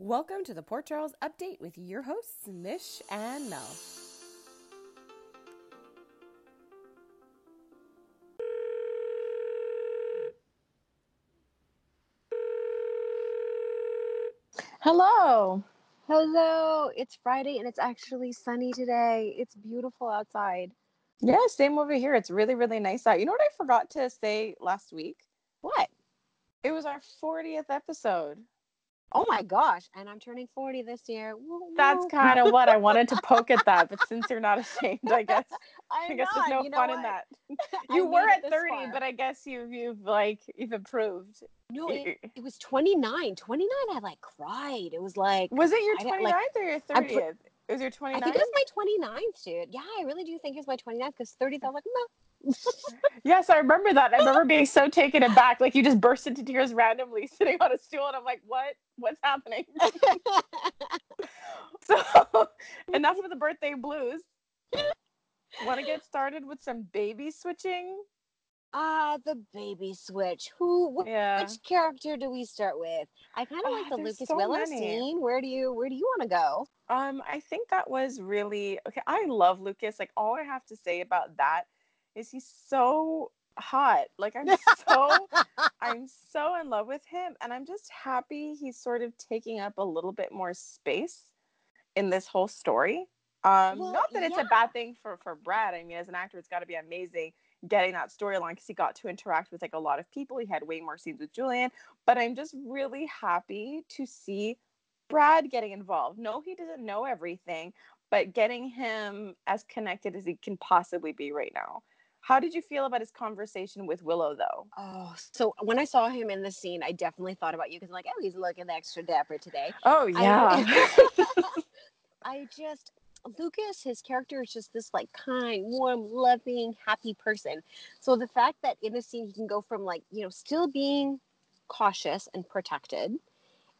Welcome to the Port Charles Update with your hosts, Mish and Mel. Hello. Hello, it's Friday and it's actually sunny today. It's beautiful outside. Yeah, same over here. It's really, really nice out. You know what I forgot to say last week? What? It was our 40th episode. Oh my gosh, and I'm turning 40 this year. Woo, That's kind of what I wanted to poke at that, but since you're not ashamed, I guess I'm I guess not. there's no you fun in that. I You were at 30, far. but I guess you've you've like you've improved. no, it, it was 29. 29, I like cried. It was like, Was it your I 29th like, or your 30th? pr- it was your 29th? I think it was my 29th, dude. Yeah, I really do think it was my 29th because 30th, I was like, no. Yes, I remember that. I remember being so taken aback. Like you just burst into tears randomly sitting on a stool, and I'm like, what? What's happening? So enough of the birthday blues. Want to get started with some baby switching? Ah, the baby switch. Who? Wh- Yeah. which character do we start with? I kind of Ah, like the Lucas so Willow many. scene. Where do you Where do you want to go? Um, I think that was really okay. I love Lucas. Like all I have to say about that is he's so hot. Like I'm so I'm so in love with him and I'm just happy he's sort of taking up a little bit more space in this whole story. Um Well, not that it's yeah. a bad thing for for Brad. I mean as an actor it's got to be amazing getting that storyline cuz he got to interact with like a lot of people. He had way more scenes with Julian, but I'm just really happy to see Brad getting involved. No, he doesn't know everything, but getting him as connected as he can possibly be right now. How did you feel about his conversation with Willow though? Oh, so when I saw him in the scene, I definitely thought about you because I'm like, oh, he's looking extra dapper today. Oh I- I just Lucas, his character is just this like kind, warm, loving, happy person. So the fact that in a scene he can go from like, you know, still being cautious and protected.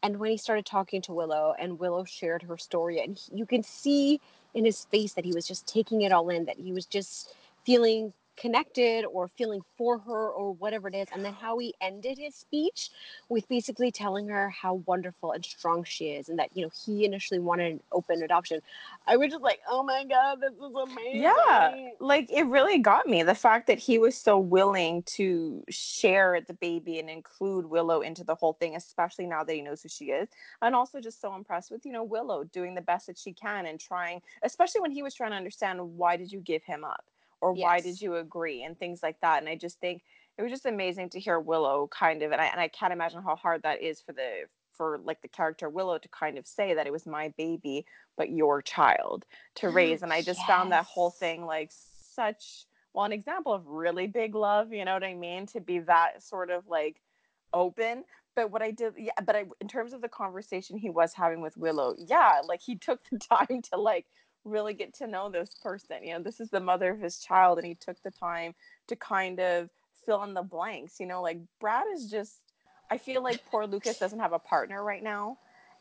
And when he started talking to Willow and Willow shared her story and he- you can see in his face that he was just taking it all in, that he was just feeling connected or feeling for her or whatever it is. And then how he ended his speech with basically telling her how wonderful and strong she is and that, you know, he initially wanted an open adoption. I was just like, oh my God, this is amazing. yeah, like it really got me the fact that he was so willing to share the baby and include Willow into the whole thing, especially now that he knows who she is. And also just so impressed with, you know, Willow doing the best that she can and trying, especially when he was trying to understand why did you give him up or why did you agree and things like that. And I just think it was just amazing to hear Willow kind of and I and I can't imagine how hard that is for the for like the character Willow to kind of say that it was my baby but your child to mm-hmm. raise and I just found that whole thing like such well an example of really big love, you know what I mean, to be that sort of like open but what I did, yeah, but I, in terms of the conversation he was having with Willow, yeah, like he took the time to like really get to know this person. You know, this is the mother of his child, and he took the time to kind of fill in the blanks. You know, like Brad is just, I feel like poor Lucas doesn't have a partner right now,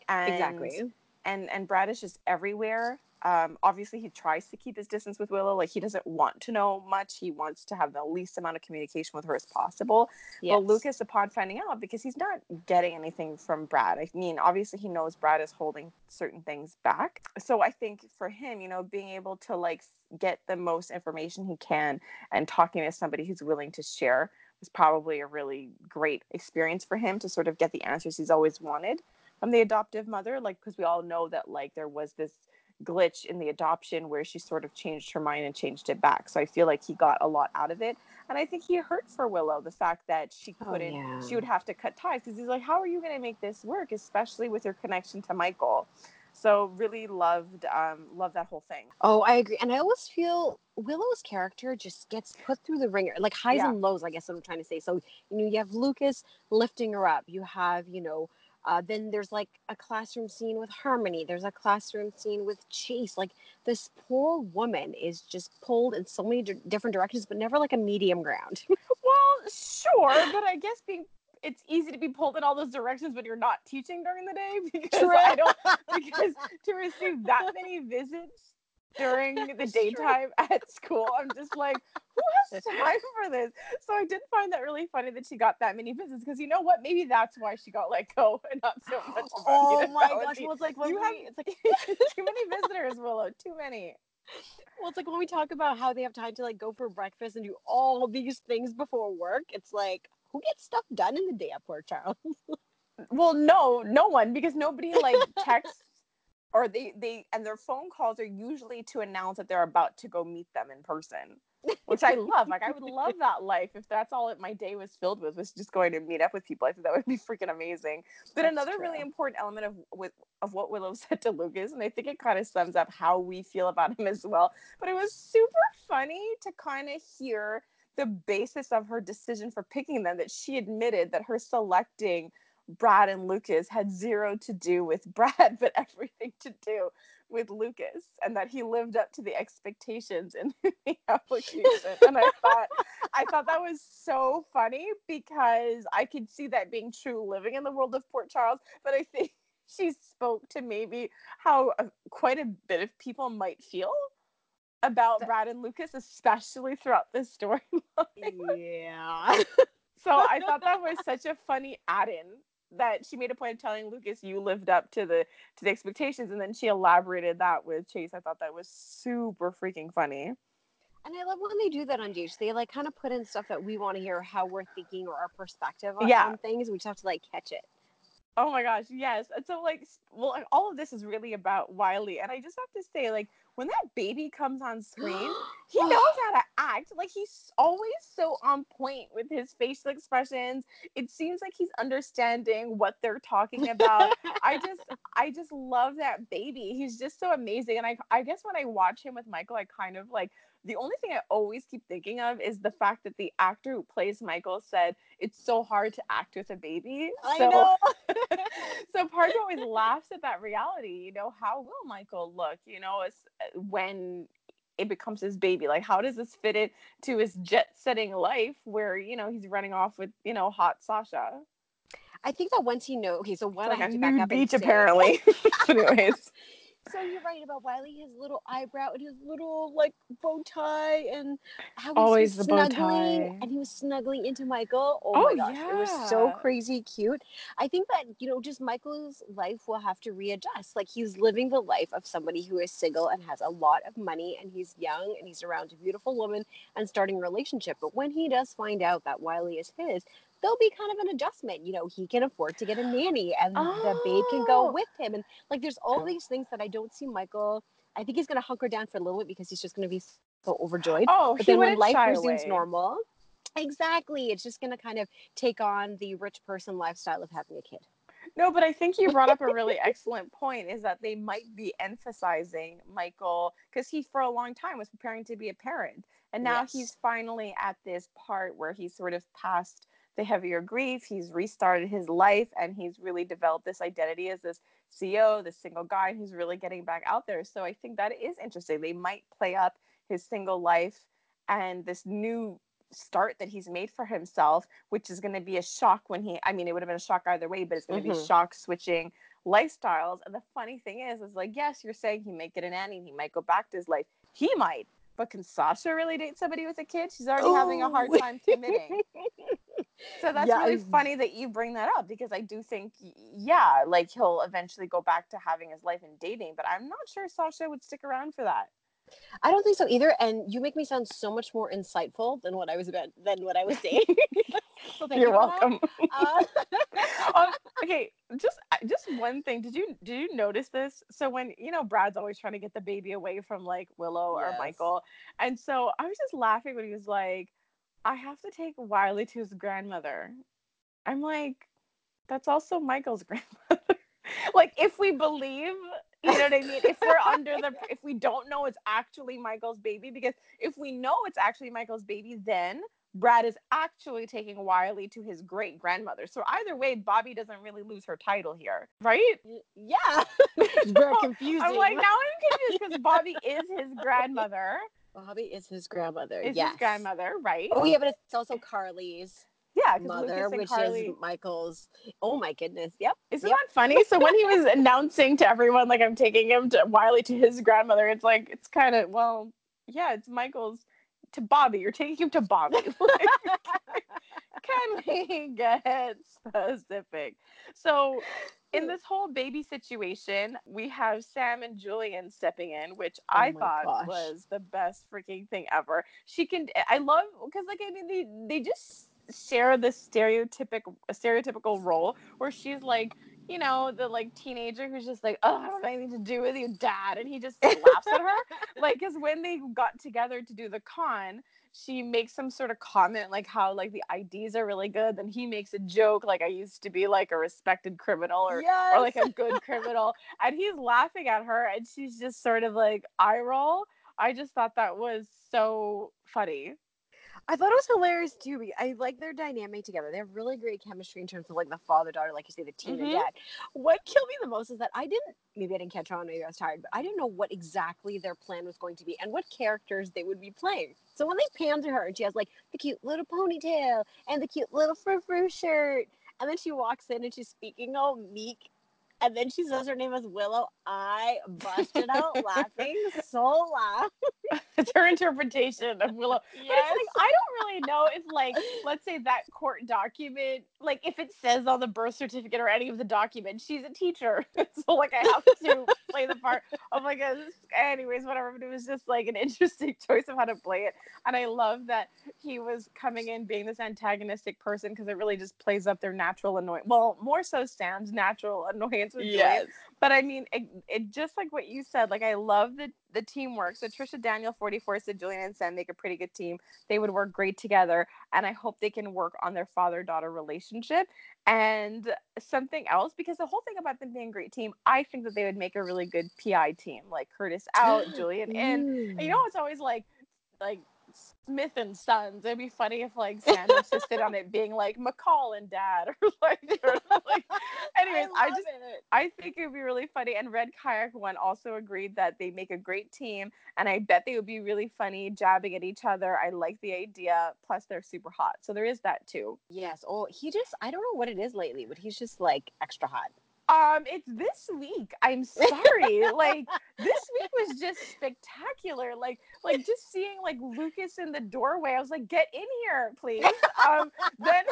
and Exactly. and and Brad is just everywhere. Um, obviously, he tries to keep his distance with Willow. Like he doesn't want to know much. He wants to have the least amount of communication with her as possible. Yes. But Lucas, upon finding out, because he's not getting anything from Brad, I mean, obviously he knows Brad is holding certain things back. So I think for him, you know, being able to like get the most information he can and talking to somebody who's willing to share was probably a really great experience for him to sort of get the answers he's always wanted from the adoptive mother. Like, because we all know that like there was this glitch in the adoption where she sort of changed her mind and changed it back. So I feel like he got a lot out of it. And I think he hurt for Willow the fact that she Oh, couldn't, yeah. she would have to cut ties because he's like, how are you going to make this work, especially with your connection to Michael? So really loved, um, loved that whole thing. Oh, I agree. And I always feel Willow's character just gets put through the ringer, like highs Yeah. and lows, I guess what I'm trying to say. So, you know, you have Lucas lifting her up. You have, you know, uh, then there's like a classroom scene with Harmony. There's a classroom scene with Chase. Like this poor woman is just pulled in so many di- different directions, but never like a medium ground. Well, sure, but I guess being it's easy to be pulled in all those directions when you're not teaching during the day because True. I don't because to receive that many visits during the It's true. daytime at school, I'm just like, who has time for this? So I did find that really funny that she got that many visits because you know what? Maybe that's why she got let go and not so much. Oh my gosh! Well, it's like when you we, have it's like too many visitors, Willow. Too many. well, it's like when we talk about how they have time to like go for breakfast and do all these things before work. It's like who gets stuff done in the day at Port Charles? Well, no, no one because nobody like texts or they they and their phone calls are usually to announce that they're about to go meet them in person, which I love. Like I would love that life if that's all that my day was filled with was just going to meet up with people. I think that would be freaking amazing. But That's another really important element of with of what Willow said to Lucas, and I think it kind of sums up how we feel about him as well. But it was super funny to kind of hear the basis of her decision for picking them. That she admitted that her selecting Brad and Lucas had zero to do with Brad, but everything to do with Lucas, and that he lived up to the expectations in the application. And I thought, I thought that was so funny because I could see that being true living in the world of Port Charles. But I think she spoke to maybe how uh, quite a bit of people might feel about Brad and Lucas, especially throughout this story. yeah. So I thought that was such a funny add-in that she made a point of telling Lucas you lived up to the to the expectations, and then she elaborated that with Chase. I thought that was super freaking funny. And I love when they do that on GH. They like kind of put in stuff that we want to hear how we're thinking or our perspective on, Yeah. on things. We just have to like catch it. Oh my gosh, yes. And so like, well, like, all of this is really about Wiley, and I just have to say, like, when that baby comes on screen, he knows how to act. Like he's always so on point with his facial expressions. It seems like he's understanding what they're talking about. I just I just love that baby. He's just so amazing. And I I guess when I watch him with Michael, I kind of like the only thing I always keep thinking of is the fact that the actor who plays Michael said it's so hard to act with a baby. I so know. so part of always laughs at that reality. You know, how will Michael look? You know, as uh, when it becomes his baby. Like, how does this fit in to his jet-setting life, where you know he's running off with you know hot Sasha? I think that once he knows, okay, so one like I have a to back up beach, apparently. Anyways, So you're right about Wiley, his little eyebrow and his little like bow tie, and how he's Always the bow snuggling, tie. and he was snuggling into Michael. Oh, Oh, my gosh, it was so crazy cute. I think that you know, just Michael's life will have to readjust. Like he's living the life of somebody who is single and has a lot of money, and he's young and he's around a beautiful woman and starting a relationship. But when he does find out that Wiley is his, there'll be kind of an adjustment. You know, he can afford to get a nanny, and the babe can go Oh. with him, and like there's all these things that I don't see Michael. I think he's gonna hunker down for a little bit because he's just gonna be so overjoyed. oh, but he then when life resumes away. normal, exactly, it's just gonna kind of take on the rich person lifestyle of having a kid. No, but I think you brought up a really excellent point is that they might be emphasizing Michael because he, for a long time, was preparing to be a parent. And now Yes. he's finally at this part where he's sort of past the heavier grief. He's restarted his life and he's really developed this identity as this CEO, this single guy who's really getting back out there. So I think that is interesting. They might play up his single life and this new start that he's made for himself, which is going to be a shock when he, I mean, it would have been a shock either way, but it's going to be Mhm. shock switching lifestyles. And the funny thing is, is like, yes, you're saying he might get a nanny and he might go back to his life. He might. But can Sasha really date somebody with a kid? She's already having a oh, hard time committing. So that's Yeah, really I- funny that you bring that up because I do think, yeah, like he'll eventually go back to having his life and dating, but I'm not sure Sasha would stick around for that. I don't think so either. And you make me sound so much more insightful than what I was about than what I was saying. so thank You're you welcome. Uh, um, okay, just just one thing. Did you did you notice this? So when you know Brad's always trying to get the baby away from like Willow or Michael, and so I was just laughing when he was like, "I have to take Wiley to his grandmother." I'm like, "That's also Michael's grandmother." like, if we believe, you know what I mean? If we're under the, if we don't know it's actually Michael's baby, because if we know it's actually Michael's baby, then Brad is actually taking Wiley to his great grandmother. So either way, Bobbie doesn't really lose her title here, right? yeah, it's very confusing. I'm like, now I'm confused because Bobbie is his grandmother, Bobbie is his grandmother. is yes. his grandmother, right? Oh yeah, but it's also Carly's yeah, mother, which Carly. is Michael's. Oh my goodness. Yep. Isn't yep. that funny? So when he was announcing to everyone, like I'm taking him to Wiley to his grandmother, it's like it's kind of well, yeah, it's Michael's to Bobbie. You're taking him to Bobbie. Like, can we get specific? So, in this whole baby situation, we have Sam and Julian stepping in, which oh I Oh my thought gosh. was the best freaking thing ever. She can, I love because like I mean they they just share the stereotypic stereotypical role where she's like. You know, the like teenager who's just like, oh, I don't have anything to do with you, dad. And he just laughs at her like because when they got together to do the con she makes some sort of comment like how like the ids are really good then he makes a joke like i used to be like a respected criminal or yes. or like a good criminal and he's laughing at her and she's just sort of like eye roll i just thought that was so funny I thought it was hilarious too. I like their dynamic together. They have really great chemistry in terms of like the father daughter, like you say, the teen Mhm. and dad. What killed me the most is that I didn't. Maybe I didn't catch on. Maybe I was tired, but I didn't know what exactly their plan was going to be and what characters they would be playing. So when they pan to her and she has like the cute little ponytail and the cute little frou frou shirt, and then she walks in and she's speaking all meek. And then she says her name is Willow. I busted out laughing so loud. it's her interpretation of willow. But it's like I don't really know if like let's say that court document like if it says on the birth certificate or any of the documents she's a teacher. So like I have to play the part. Oh my a anyways whatever. But it was just like an interesting choice of how to play it. And I love that he was coming in being this antagonistic person because it really just plays up their natural annoyance well more so Sam's natural annoyance with Julian but I mean, it, it just like what you said. Like I love the the teamwork. So Trisha Daniel, forty four, said Julian and Sam make a pretty good team. They would work great together, and I hope they can work on their father daughter relationship. And something else, because the whole thing about them being a great team, I think that they would make a really good PI team. Like Curtis out, Julian in. And you know, it's always like like Smith and Sons. It'd be funny if like Sam insisted on it being like McCall and Dad, or like, or, like anyways, I, just it. I think it would be really funny. And Red Kayak One also agreed that they make a great team, and I bet they would be really funny jabbing at each other. I like the idea. Plus, they're super hot, so there is that too. Yes. Oh, he just, I don't know what it is lately, but he's just like extra hot. Um, it's this week. I'm sorry. like this week was just spectacular. Like, like just seeing like Lucas in the doorway. I was like, get in here, please. Um, then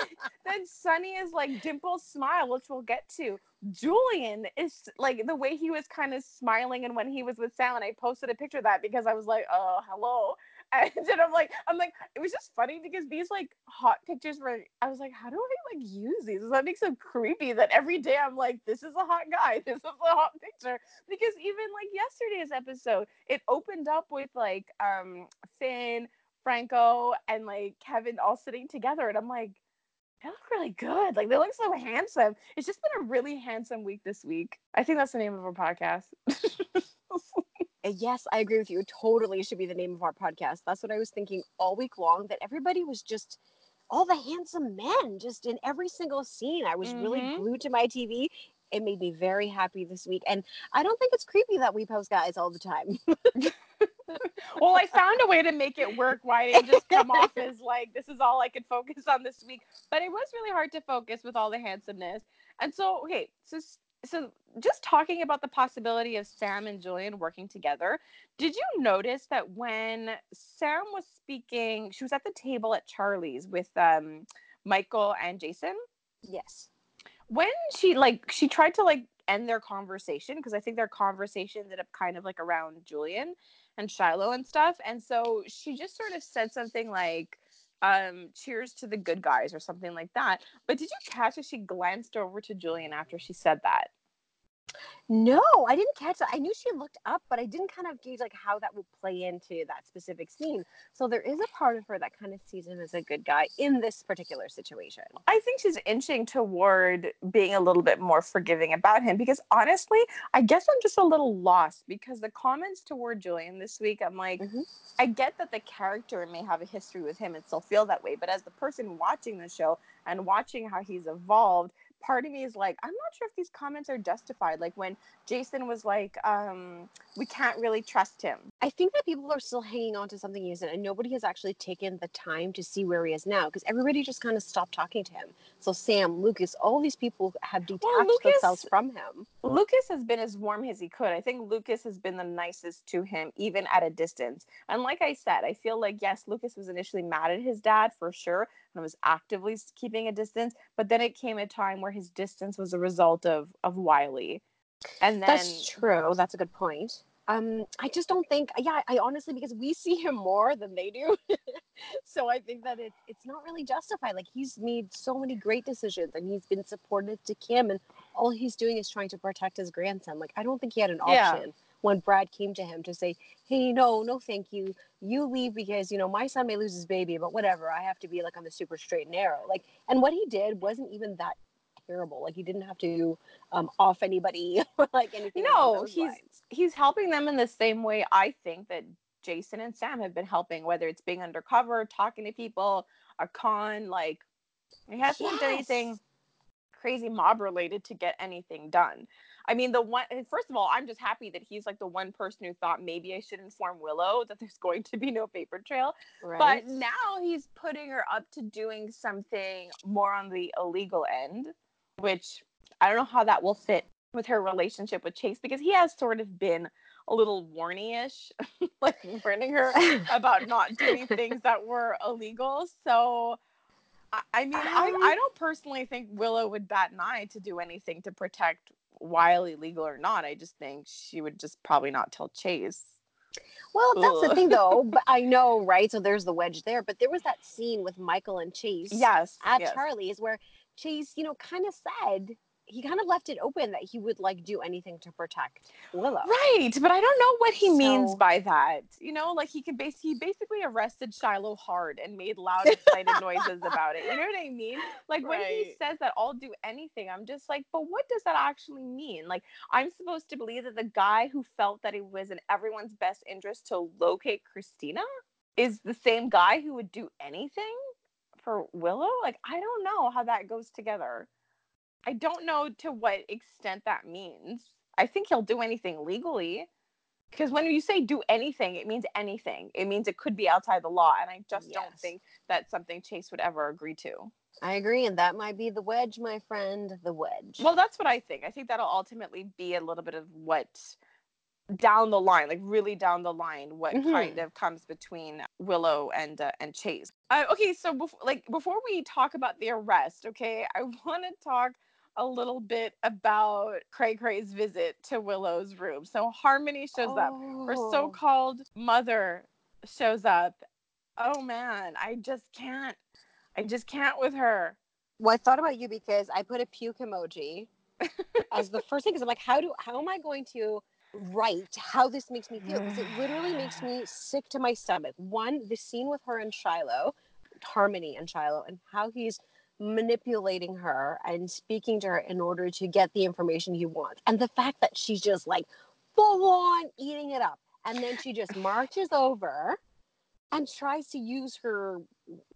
then Sonny is like Dimple's smile, which we'll get to. Julian is like the way he was kind of smiling, and when he was with Sal, and I posted a picture of that because I was like, oh, hello. And then I'm like, I'm like, it was just funny because these like hot pictures were. I was like, how do I like use these? Does that make so creepy that every day I'm like, this is a hot guy, this is a hot picture. Because even like yesterday's episode, it opened up with like um Finn, Franco, and like Kevin all sitting together, and I'm like, they look really good. Like they look so handsome. It's just been a really handsome week this week. I think that's the name of our podcast. Uh, Yes, I agree with you. It totally should be the name of our podcast. That's what I was thinking all week long that everybody was just all the handsome men just in every single scene. I was really Mhm. glued to my TV. It made me very happy this week. And I don't think it's creepy that we post guys all the time. well, I found a way to make it work. Why it didn't just come off as like this is all I could focus on this week? But it was really hard to focus with all the handsomeness. And so, okay, so so just talking about the possibility of Sam and Julian working together, did you notice that when Sam was speaking, she was at the table at Charlie's with um, Michael and Jason? yes. when she like she tried to like end their conversation because I think their conversation ended up kind of like around Julian and Shiloh and stuff. And so she just sort of said something like, um, cheers to the good guys or something like that. But did you catch as she glanced over to Julian after she said that? No, I didn't catch that. I knew she looked up, but I didn't kind of gauge like how that would play into that specific scene. So there is a part of her that kind of sees him as a good guy in this particular situation. I think she's inching toward being a little bit more forgiving about him because honestly, I guess I'm just a little lost because the comments toward Julian this week, I'm like, Mhm. I get that the character may have a history with him and still feel that way, but as the person watching the show and watching how he's evolved, part of me is like, I'm not sure if these comments are justified. Like when Jason was like, um, we can't really trust him. I think that people are still hanging on to something he isn't, and nobody has actually taken the time to see where he is now because everybody just kind of stopped talking to him. So Sam, Lucas, all these people have detached Lucas- themselves from him. Lucas has been as warm as he could. I think Lucas has been the nicest to him, even at a distance. And like I said, I feel like, yes, Lucas was initially mad at his dad for sure and was actively keeping a distance. But then it came a time where his distance was a result of, of Wiley. And then, That's true. That's a good point. Um, I just don't think. Yeah, I honestly because we see him more than they do, so I think that it, it's not really justified. Like he's made so many great decisions, and he's been supportive to Kim, and all he's doing is trying to protect his grandson. Like I don't think he had an Yeah. option when Brad came to him to say, "Hey, no, no, thank you. You leave because you know my son may lose his baby, but whatever. I have to be like on the super straight and narrow." Like, and what he did wasn't even that terrible. Like he didn't have to um, off anybody like anything. no, he's lines. he's helping them in the same way I think that Jason and Sam have been helping, whether it's being undercover, talking to people, a con, like he hasn't done anything crazy mob related to get anything done. I mean, the one first of all, I'm just happy that he's like the one person who thought maybe I should inform Willow that there's going to be no paper trail. Right. But now he's putting her up to doing something more on the illegal end, which I don't know how that will fit with her relationship with Chase because he has sort of been a little warny-ish, like warning her about not doing things that were illegal. So I, I mean, I, Um, I don't personally think Willow would bat an eye to do anything to protect Wiley, legal or not. I just think she would just probably not tell Chase. well, that's the thing, though. But I know, right? So there's the wedge there. But there was that scene with Michael and Chase Yes. at yes. Charlie's where Chase, you know, kind of said he kind of left it open that he would like do anything to protect Willow. Right, but I don't know what he means by that. You know, like he could base he basically arrested Shiloh hard and made loud excited noises about it. You know what I mean? Like when he says that I'll do anything, I'm just like, but what does that actually mean? Like I'm supposed to believe that the guy who felt that it was in everyone's best interest to locate Kristina is the same guy who would do anything for Willow? Like I don't know how that goes together. I don't know to what extent that means. I think he'll do anything legally. Because when you say do anything, it means anything. It means it could be outside the law. And I just don't think that's something Chase would ever agree to. I agree, and that might be the wedge, my friend. The wedge. Well, that's what I think. I think that'll ultimately be a little bit of what down the line, like really down the line, what kind Mhm. of comes between Willow and uh, and Chase. Uh, okay, so before like before we talk about the arrest, okay, I want to talk a little bit about Cray Cray's visit to Willow's room. So Harmony shows up. Her Oh. so-called mother shows up. Oh man, I just can't. I just can't with her. Well, I thought about you because I put a puke emoji as the first thing because I'm like, how do how am I going to write how this makes me feel? Because it literally makes me sick to my stomach. One, the scene with her and Shiloh, Harmony and Shiloh, and how he's manipulating her and speaking to her in order to get the information he wants. And the fact that she's just like full on eating it up. And then she just marches over and tries to use her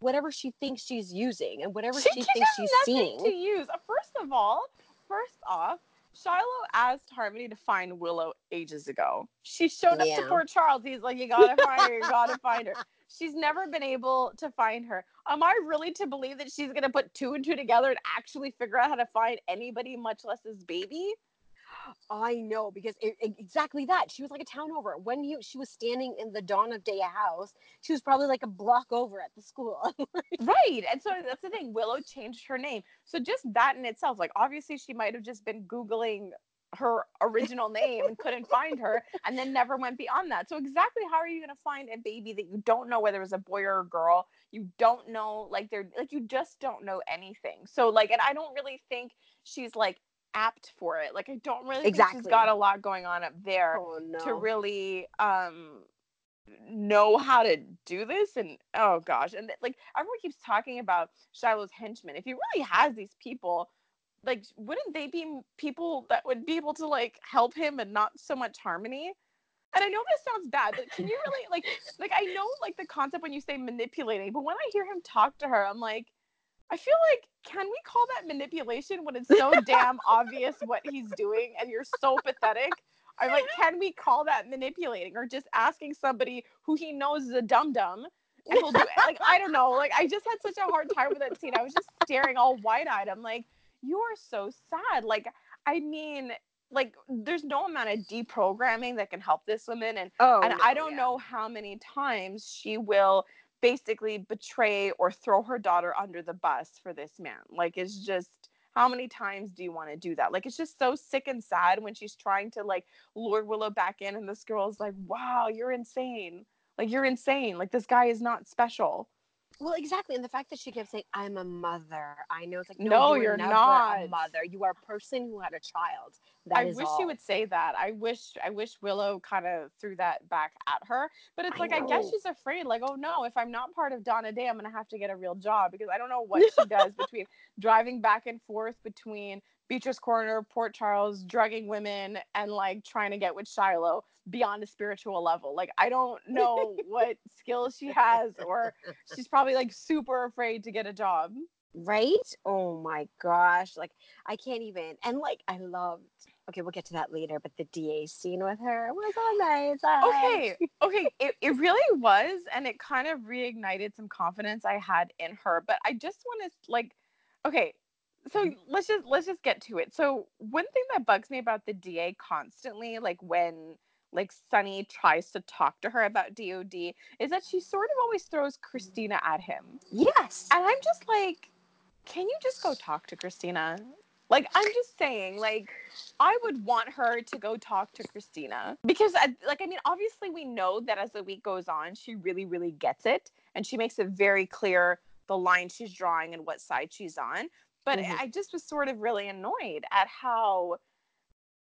whatever she thinks she's using and whatever she, she thinks she's nothing seeing. to use. First of all, first off, Shiloh asked Harmony to find Willow ages ago. She showed up to. Port Charles. He's like, "You gotta find her. You gotta find her." She's never been able to find her. Am I really to believe that she's gonna put two and two together and actually figure out how to find anybody, much less his baby? I know because it, it- exactly that. She was like a town over. When you she was standing in the dawn of day house, she was probably like a block over at the school. Right. And so that's the thing. Willow changed her name. So just that in itself, like obviously she might have just been Googling her original name and couldn't find her and then never went beyond that. So exactly how are you going to find a baby that you don't know whether it's a boy or a girl? You don't know like they're like you just don't know anything. So like and I don't really think she's like apt for it. Like I don't really think she's Exactly. got a lot going on up there oh no. to really um know how to do this and oh gosh and like everyone keeps talking about shiloh's henchmen if he really has these people like wouldn't they be people that would be able to like help him and not so much harmony and i know this sounds bad but can you really like like i know like the concept when you say manipulating but when i hear him talk to her i'm like I feel like can we call that manipulation when it's so damn obvious what he's doing and you're so pathetic? I'm like, can we call that manipulating or just asking somebody who he knows is a dum dum and he'll do it? Like, I don't know. Like, I just had such a hard time with that scene. I was just staring all wide eyed. I'm like, you are so sad. Like, I mean, like, there's no amount of deprogramming that can help this woman. And Oh, and no, I don't yeah. know how many times she will basically betray or throw her daughter under the bus for this man. Like it's just how many times do you want to do that? Like it's just so sick and sad when she's trying to like lure Willow back in and this girl's like, "Wow, you're insane." Like you're insane. Like this guy is not special. Well, exactly, and the fact that she kept saying, "I'm a mother," I know it's like, No, no, you were you're not. a mother. You are a person who had a child. That I is wish all. she would say that. I wish I wish Willow kind of threw that back at her. But it's I like I guess she's afraid, like, oh no, if I'm not part of Dawn of Day, I'm gonna have to get a real job because I don't know what she does between driving back and forth between Beecher's Corner, Port Charles, drugging women, and like trying to get with Shiloh beyond a spiritual level. Like I don't know what skills she has, or she's probably like super afraid to get a job. right? Oh my gosh! Like I can't even. And like I loved. Okay, we'll get to that later. But the DA scene with her was all nice. Uh, okay okay it, it really was and it kind of reignited some confidence i had in her but i just want to like okay so mm-hmm. let's just let's just get to it. So one thing that bugs me about the da constantly like when like sonny tries to talk to her about dod is that she sort of always throws mm-hmm. kristina at him. Yes. and i'm just like can you just go talk to kristina? Like i'm just saying like i would want her to go talk to kristina because I, like i mean obviously we know that as the week goes on she really really gets it and she makes it very clear the line she's drawing and what side she's on but Mhm. i just was sort of really annoyed at how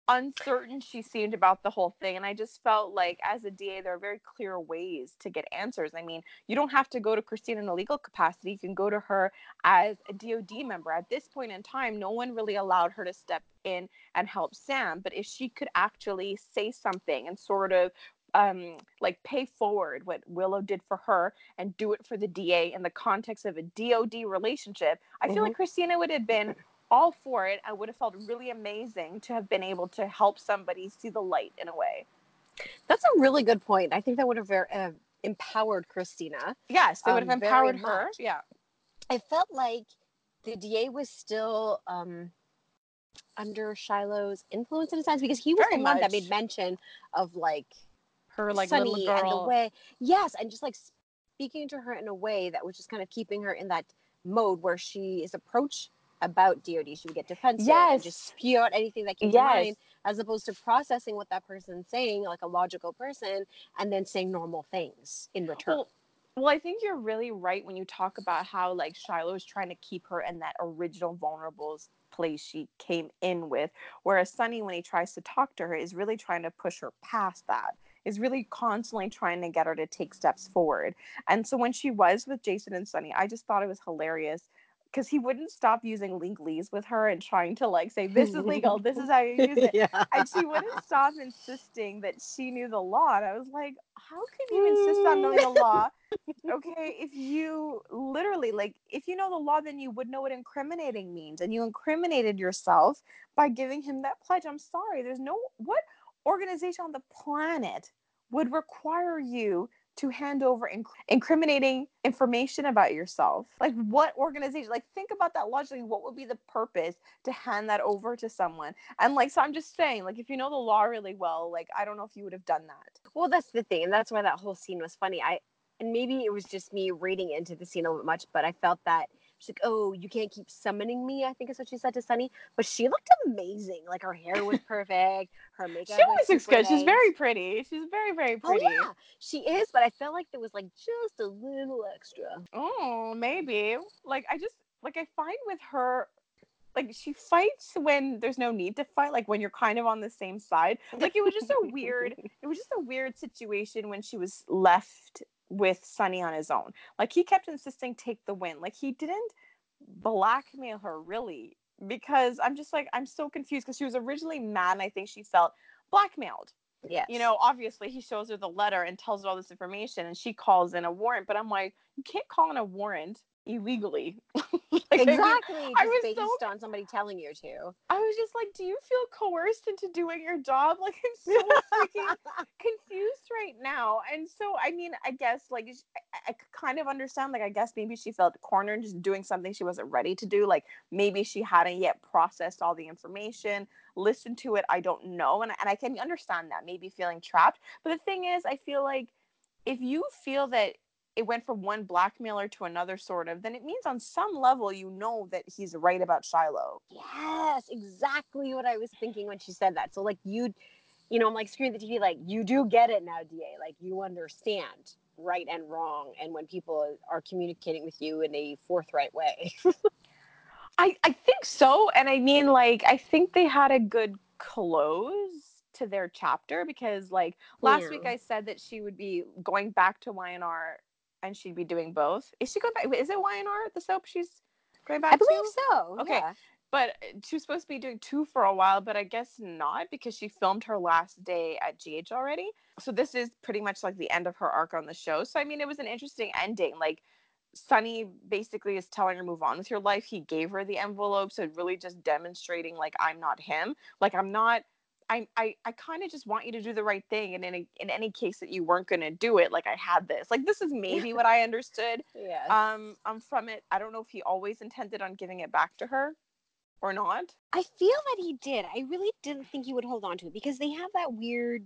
uncertain she seemed about the whole thing and i just felt like as a da there are very clear ways to get answers i mean you don't have to go to Christine in a legal capacity you can go to her as a dod member at this point in time no one really allowed her to step in and help sam but if she could actually say something and sort of um like pay forward what willow did for her and do it for the da in the context of a dod relationship i feel Mhm. like kristina would have been all for it. I would have felt really amazing to have been able to help somebody see the light in a way. That's a really good point. I think that would have ver- uh, empowered Kristina. Yes, they would Um, have very empowered her. much. Yeah. I felt like the DA was still um, under Shiloh's influence in a sense because he was Very the one that made mention of like Her like Sunny little girl. and the way, yes, and just like speaking to her in a way that was just kind of keeping her in that mode where she is approached about DOD. She would get defensive and just spew out anything that came Yes. to mind, as opposed to processing what that person's saying, like a logical person, and then saying normal things in return. Well, well, I think you're really right when you talk about how like Shiloh is trying to keep her in that original vulnerable place she came in with, whereas Sonny, when he tries to talk to her, is really trying to push her past that. Is really constantly trying to get her to take steps forward. And so when she was with Jason and Sonny, I just thought it was hilarious because he wouldn't stop using legalese with her and trying to like say this is legal, this is how you use it yeah. and she wouldn't stop insisting that she knew the law. And I was like, how can you insist on knowing the mm. law? Okay, if you literally like, if you know the law, then you would know what incriminating means, and you incriminated yourself by giving him that pledge. I'm sorry, there's no what organization on the planet would require you to hand over inc- incriminating information about yourself. Like, what organization? Like, think about that logically. What would be the purpose to hand that over to someone? And like, so I'm just saying, like, if you know the law really well, like, I don't know if you would have done that. Well, that's the thing, and that's why that whole scene was funny. I and maybe it was just me reading into the scene a little bit much, but I felt that she's like, "Oh, you can't keep summoning me." I think is what she said to Sonny. But she looked amazing. Like her hair was perfect, her makeup. She always looks good. She's very pretty. She's very, very oh, pretty. Oh yeah, she is. But I felt like there was like just a little extra. Oh, maybe. Like I just like I find with her like she fights when there's no need to fight, like when you're kind of on the same side. Like it was just a weird it was just a weird situation when she was left with Sonny on his own. Like he kept insisting take the win. Like he didn't blackmail her really because I'm just like I'm so confused because she was originally mad and I think she felt blackmailed Yes. you know, obviously he shows her the letter and tells her all this information and she calls in a warrant. But I'm like, you can't call in a warrant illegally. like, I exactly. I just was based so- on somebody telling you to. I was just like, do you feel coerced into doing your job? Like, I'm so freaking confused right now. And so, I mean, I guess like I, I kind of understand. Like, I guess maybe she felt cornered, just doing something she wasn't ready to do. Like, maybe she hadn't yet processed all the information, listened to it. I don't know, and and I can understand that maybe feeling trapped. But the thing is, I feel like if you feel that it went from one blackmailer to another sort of then it means on some level you know that he's right about shiloh Yes, exactly what I was thinking when she said that. So like you, you know, I'm like screwing the TV, like you do get it now, Da. Like you understand right and wrong, and when people are communicating with you in a forthright way. I, I think so. And I mean, like, I think they had a good close to their chapter because, like, last week I said that she would be going back to YNR and she'd be doing both. Is she going back? Is it YNR, the soap she's going back I believe to? so. Okay. yeah. But she was supposed to be doing two for a while, but I guess not because she filmed her last day at GH already. So this is pretty much like the end of her arc on the show. So I mean, it was an interesting ending. Like Sonny basically is telling her move on with your life. He gave her the envelope, so really just demonstrating like I'm not him. Like I'm not. I I, I kind of just want you to do the right thing, and in a, in any case that you weren't gonna do it, like I had this. Like this is maybe what I understood Yes. um um from it. I don't know if he always intended on giving it back to her or not. I feel that he did. I really didn't think he would hold on to it because they have that weird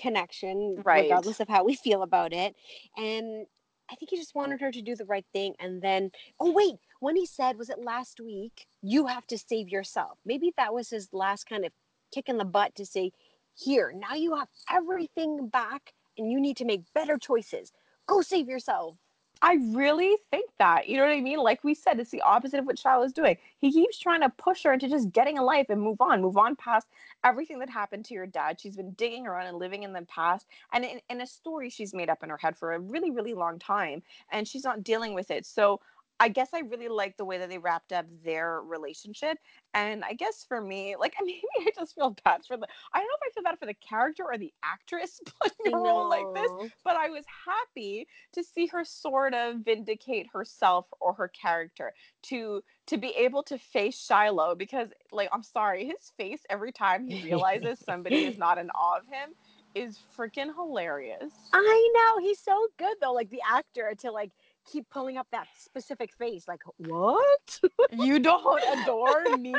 connection, Right. regardless of how we feel about it. And I think he just wanted her to do the right thing. And then, oh, wait, when he said, was it last week, you have to save yourself? Maybe that was his last kind of kick in the butt to say, here, now you have everything back and you need to make better choices. Go save yourself. I really think that. You know what I mean? Like we said, it's the opposite of what Shiloh is doing. He keeps trying to push her into just getting a life and move on, move on past everything that happened to your dad. She's been digging around and living in the past and in, in a story she's made up in her head for a really, really long time. And she's not dealing with it. So I guess I really like the way that they wrapped up their relationship. And I guess for me, like maybe I just feel bad for the I don't know if I feel bad for the character or the actress playing a role like this but I was happy to see her sort of vindicate herself or her character to to be able to face Shiloh because like I'm sorry, his face every time he realizes somebody is not in awe of him is freaking hilarious. I know he's so good though, like the actor to like keep pulling up that specific face. Like what? You don't adore me?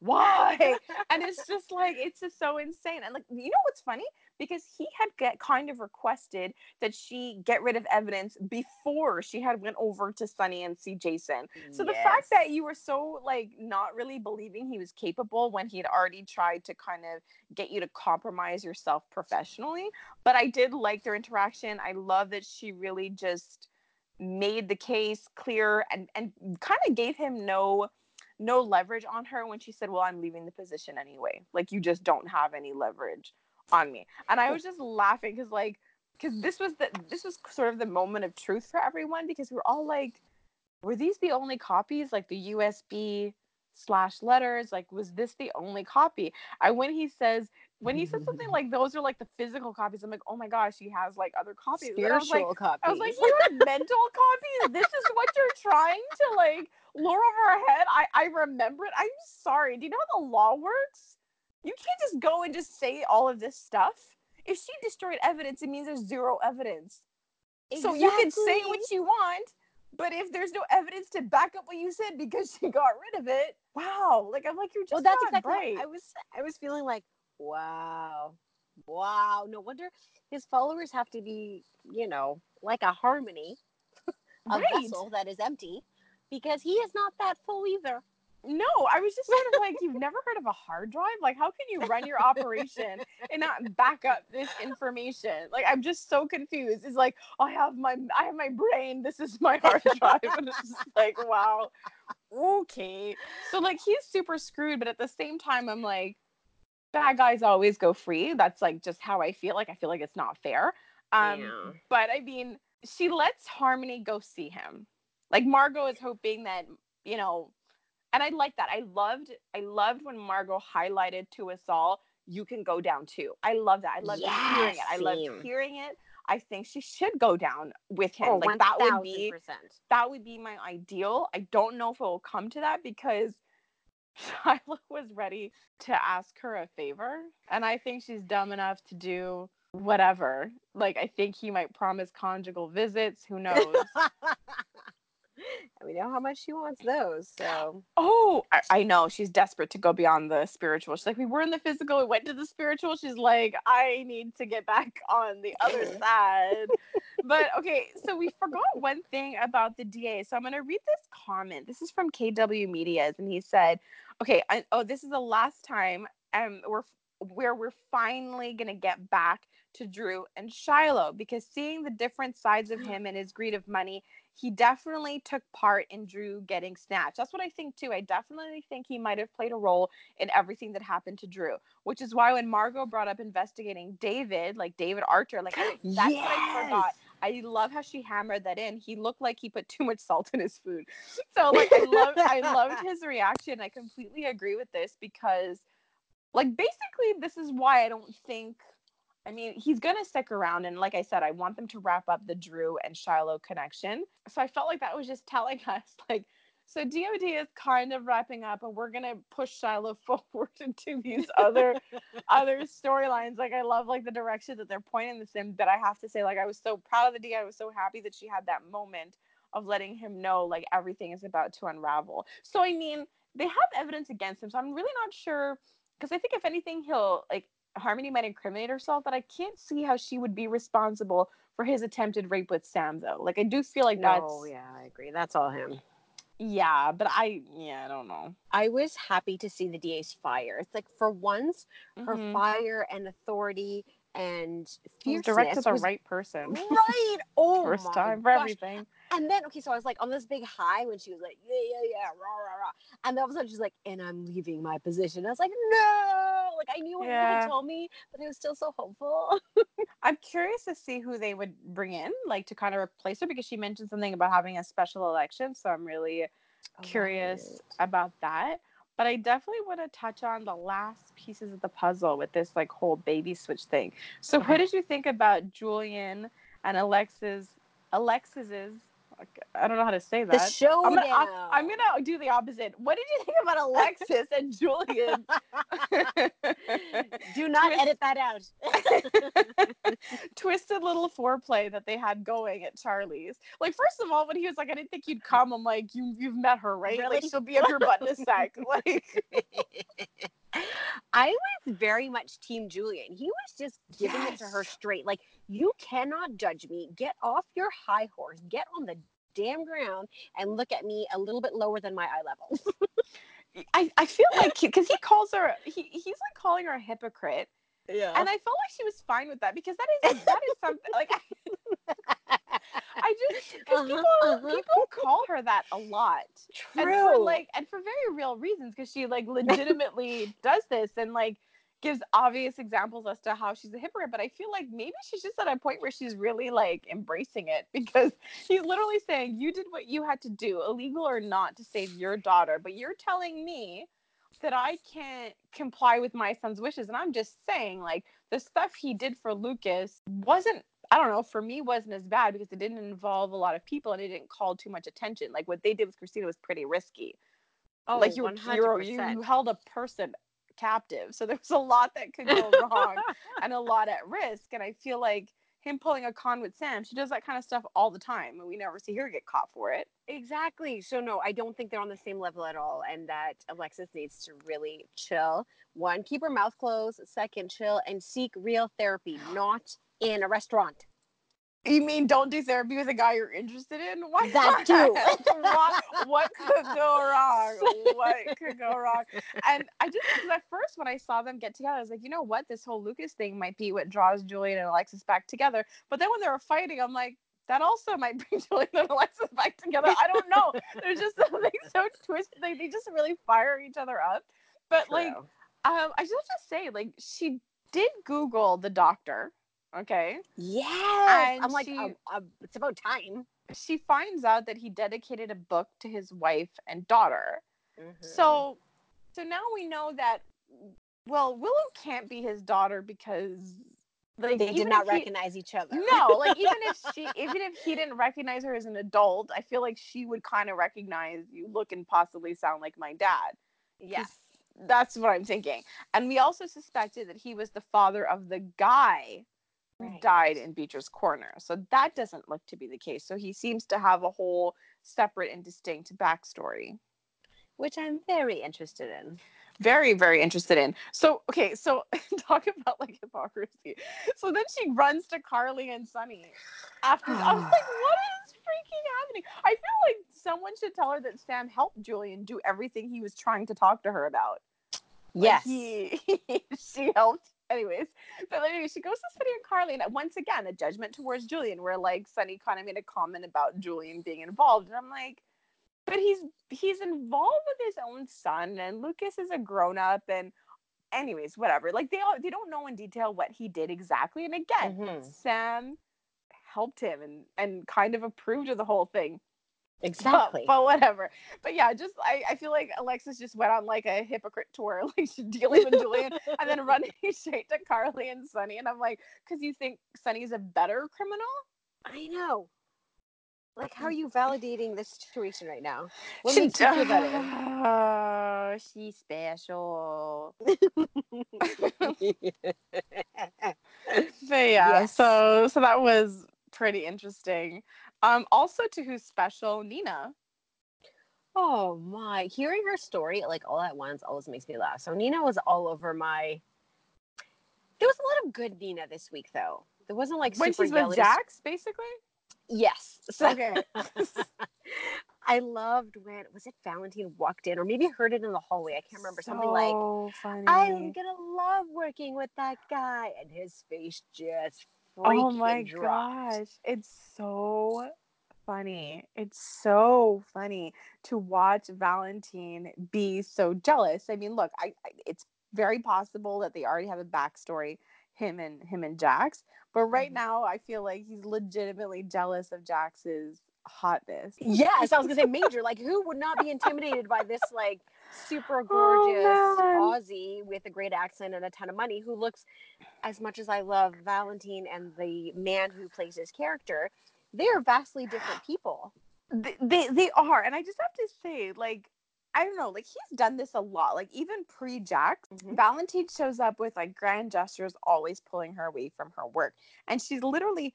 Why? And it's just like it's just so insane. And like you know what's funny? Because he had get kind of requested that she get rid of evidence before she had went over to Sonny and see Jason. So the fact that you were so like not really believing he was capable when he had already tried to kind of get you to compromise yourself professionally, but I did like their interaction. I love that she really just made the case clear and and kind of gave him no no leverage on her when she said, "Well, I'm leaving the position anyway." Like you just don't have any leverage on me. And I was just laughing cuz like cuz this was the this was sort of the moment of truth for everyone because we were all like were these the only copies like the USB slash letters like was this the only copy I when he says when he said mm-hmm. something like those are like the physical copies I'm like oh my gosh he has like other copies and I was like spiritual copies. I was like, you have mental copies. This is what you're trying to like lure over our head. I I remember it. I'm sorry. Do you know how the law works? You can't just go and just say all of this stuff. If she destroyed evidence, it means there's zero evidence. Exactly. So you can say what you want, but if there's no evidence to back up what you said because she got rid of it, wow. Like I'm like, you're just well, that's exactly. right. I was. I was feeling like, wow, wow. No wonder his followers have to be, you know, like a harmony, a Right. vessel that is empty, because he is not that full either. No, I was just sort of like, you've never heard of a hard drive? Like, how can you run your operation and not back up this information? Like, I'm just so confused. It's like, I have my, I have my brain. This is my hard drive, and it's just like, wow, okay. So like, he's super screwed, but at the same time, I'm like, bad guys always go free. That's like just how I feel. Like, I feel like it's not fair. Um, Yeah. but I mean, she lets Harmony go see him. Like Margaux is hoping that you know, and I like that. I loved, I loved when Margaux highlighted to us all, you can go down too. I love that. I loved hearing it. I love hearing it. I think she should go down with him. Oh, like that would be 1000%. that would be my ideal. I don't know if it will come to that because Shiloh was ready to ask her a favor. And I think she's dumb enough to do whatever. Like, I think he might promise conjugal visits. Who knows? we know how much she wants those. So oh, I, I know. She's desperate to go beyond the spiritual. She's like, we were in the physical, we went to the spiritual. She's like, I need to get back on the other side. But okay, so we forgot one thing about the DA. So I'm going to read this comment. This is from KW Medias, and he said, okay, I, oh, this is the last time um, we're where we're finally going to get back to Drew and Shiloh because seeing the different sides of him and his greed of money, he definitely took part in Drew getting snatched. That's what I think too. I definitely think he might have played a role in everything that happened to Drew, which is why when Margaux brought up investigating David, like David Archer, like that's what I forgot. I love how she hammered that in. He looked like he put too much salt in his food. So like I love I loved his reaction. I completely agree with this because like basically this is why I don't think I mean, he's gonna stick around, and like I said, I want them to wrap up the Drew and Shiloh connection. So I felt like that was just telling us, like, so DOD is kind of wrapping up, and we're gonna push Shiloh forward into these other other storylines. Like, I love like the direction that they're pointing this in. But I have to say, like, I was so proud of the D. I was so happy that she had that moment of letting him know, like, everything is about to unravel. So I mean, they have evidence against him, so I'm really not sure because I think if anything, he'll like Harmony might incriminate herself, but I can't see how she would be responsible for his attempted rape with Sam though. Like I do feel like that's Oh yeah, I agree. That's all him. Yeah, but I yeah, I don't know. I was happy to see the DA's fire. It's like for once, her Mhm. fire and authority and fierceness directed the was right person. right. Oh First my time for gosh. everything. And then okay, so I was like on this big high when she was like, yeah, yeah, yeah, rah, rah, rah. And then all of a sudden she's like, and I'm leaving my position. I was like, no, like I knew what you Yeah. gonna tell me, but it was still so hopeful. I'm curious to see who they would bring in, like to kind of replace her, because she mentioned something about having a special election. So I'm really oh, curious about that. But I definitely want to touch on the last pieces of the puzzle with this like whole baby switch thing. So Okay. what uh-huh. did you think about Julian and Alexis Alexis's I don't know how to say The that. showdown. I'm gonna, I'm, I'm gonna do the opposite. What did you think about Alexis and Julian? Do not Twist- edit that out. twisted little foreplay that they had going at Charlie's. Like, first of all, when he was like, "I didn't think you'd come," I'm like, "You you've met her, right? Like, she'll be up your butt in a sec." Like, I was very much Team Julian. He was just giving it to her straight. Like, you cannot judge me. Get off your high horse. Get on the damn ground and look at me a little bit lower than my eye level. I I feel like because he calls her, he he's like calling her a hypocrite, Yeah. and I felt like she was fine with that because that is that is something like. I just because Uh-huh, people uh-huh. people call her that a lot. True. and for like and for very real reasons because she like legitimately does this and like gives obvious examples as to how she's a hypocrite but i feel like maybe she's just at a point where she's really like embracing it because he's literally saying you did what you had to do illegal or not to save your daughter but you're telling me that i can't comply with my son's wishes and i'm just saying like the stuff he did for lucas wasn't I don't know, for me wasn't as bad because it didn't involve a lot of people and it didn't call too much attention. Like what they did with Kristina was pretty risky. oh, like you you, you held a person captive. So there was a lot that could go wrong and a lot at risk. And I feel like him pulling a con with Sam, she does that kind of stuff all the time and we never see her get caught for it. Exactly. So no, I don't think they're on the same level at all, and that Alexis needs to really chill. One, keep her mouth closed. Second, chill and seek real therapy, not in a restaurant. You mean don't do therapy with a guy you're interested in? Why That too. what, what could go wrong? What could go wrong? And I just because at first when I saw them get together, I was like, you know what, this whole Lucas thing might be what draws Julian and Alexis back together. But then when they were fighting, I'm like, that also might bring Julian and Alexis back together. I don't know. There's just something so twisted. Like they just really fire each other up. But like, um, I just have to say, like, she did Google the doctor. Okay. yes, and I'm like, she- um, um, it's about time. she finds out that he dedicated a book to his wife and daughter. Mm-hmm. So so now we know that well, Willow can't be his daughter because like They did not he- recognize each other. no, like even if she, even if he didn't recognize her as an adult, I feel like she would kind of recognize you look and possibly sound like my dad. yes. That's what I'm thinking. And we also suspected that he was the father of the guy Right. died in Beecher's Corner. So that doesn't look to be the case. So he seems to have a whole separate and distinct backstory. Which I'm very interested in. Very, very interested in. So, okay, so talk about like hypocrisy. So then she runs to Carly and Sonny after. I'm like, what is freaking happening? I feel like someone should tell her that Sam helped Julian do everything he was trying to talk to her about. Like, Yes. he, she helped. Anyways, but anyway, she goes to Sonny and Carly, and once again, a judgment towards Julian, where like Sonny kind of made a comment about Julian being involved, and I'm like, but he's he's involved with his own son, and Lucas is a grown up, and anyways, whatever. Like they all they don't know in detail what he did exactly, and again, Mhm. Sam helped him and and kind of approved of the whole thing. Exactly. But, but whatever. But yeah, just I, I feel like Alexis just went on like a hypocrite tour, like dealing with Julian and then running straight to Carly and Sonny. And I'm like, because you think Sonny's a better criminal? I know. Like, how are mm. you validating this situation right now? What She- makes you feel better? Oh, she's special. But yeah, Yes. so so that was pretty interesting. Um, also to who's special, Nina. oh my! Hearing her story like all at once always makes me laugh. So Nina was all over my. There was a lot of good Nina this week, though. There wasn't like when super she's with Jax, basically. Yes. So Okay. I loved when was it Valentine walked in, or maybe I heard it in the hallway. I can't remember something like. So funny. I'm gonna love working with that guy, and his face just Oh my gosh. It's so funny. It's so funny to watch Valentine be so jealous. I mean, look, I, I it's very possible that they already have a backstory, him and him and Jax. But right Mhm. now I feel like he's legitimately jealous of Jax's hotness. Yes, I was gonna say major. Like, who would not be intimidated by this like super Oh, gorgeous man. Aussie with a great accent and a ton of money who looks as much as I love Valentine and the man who plays his character, they are vastly different people. they, they they are and i just have to say like i don't know like he's done this a lot like even pre-jax Mhm. valentine shows up with like grand gestures always pulling her away from her work and she's literally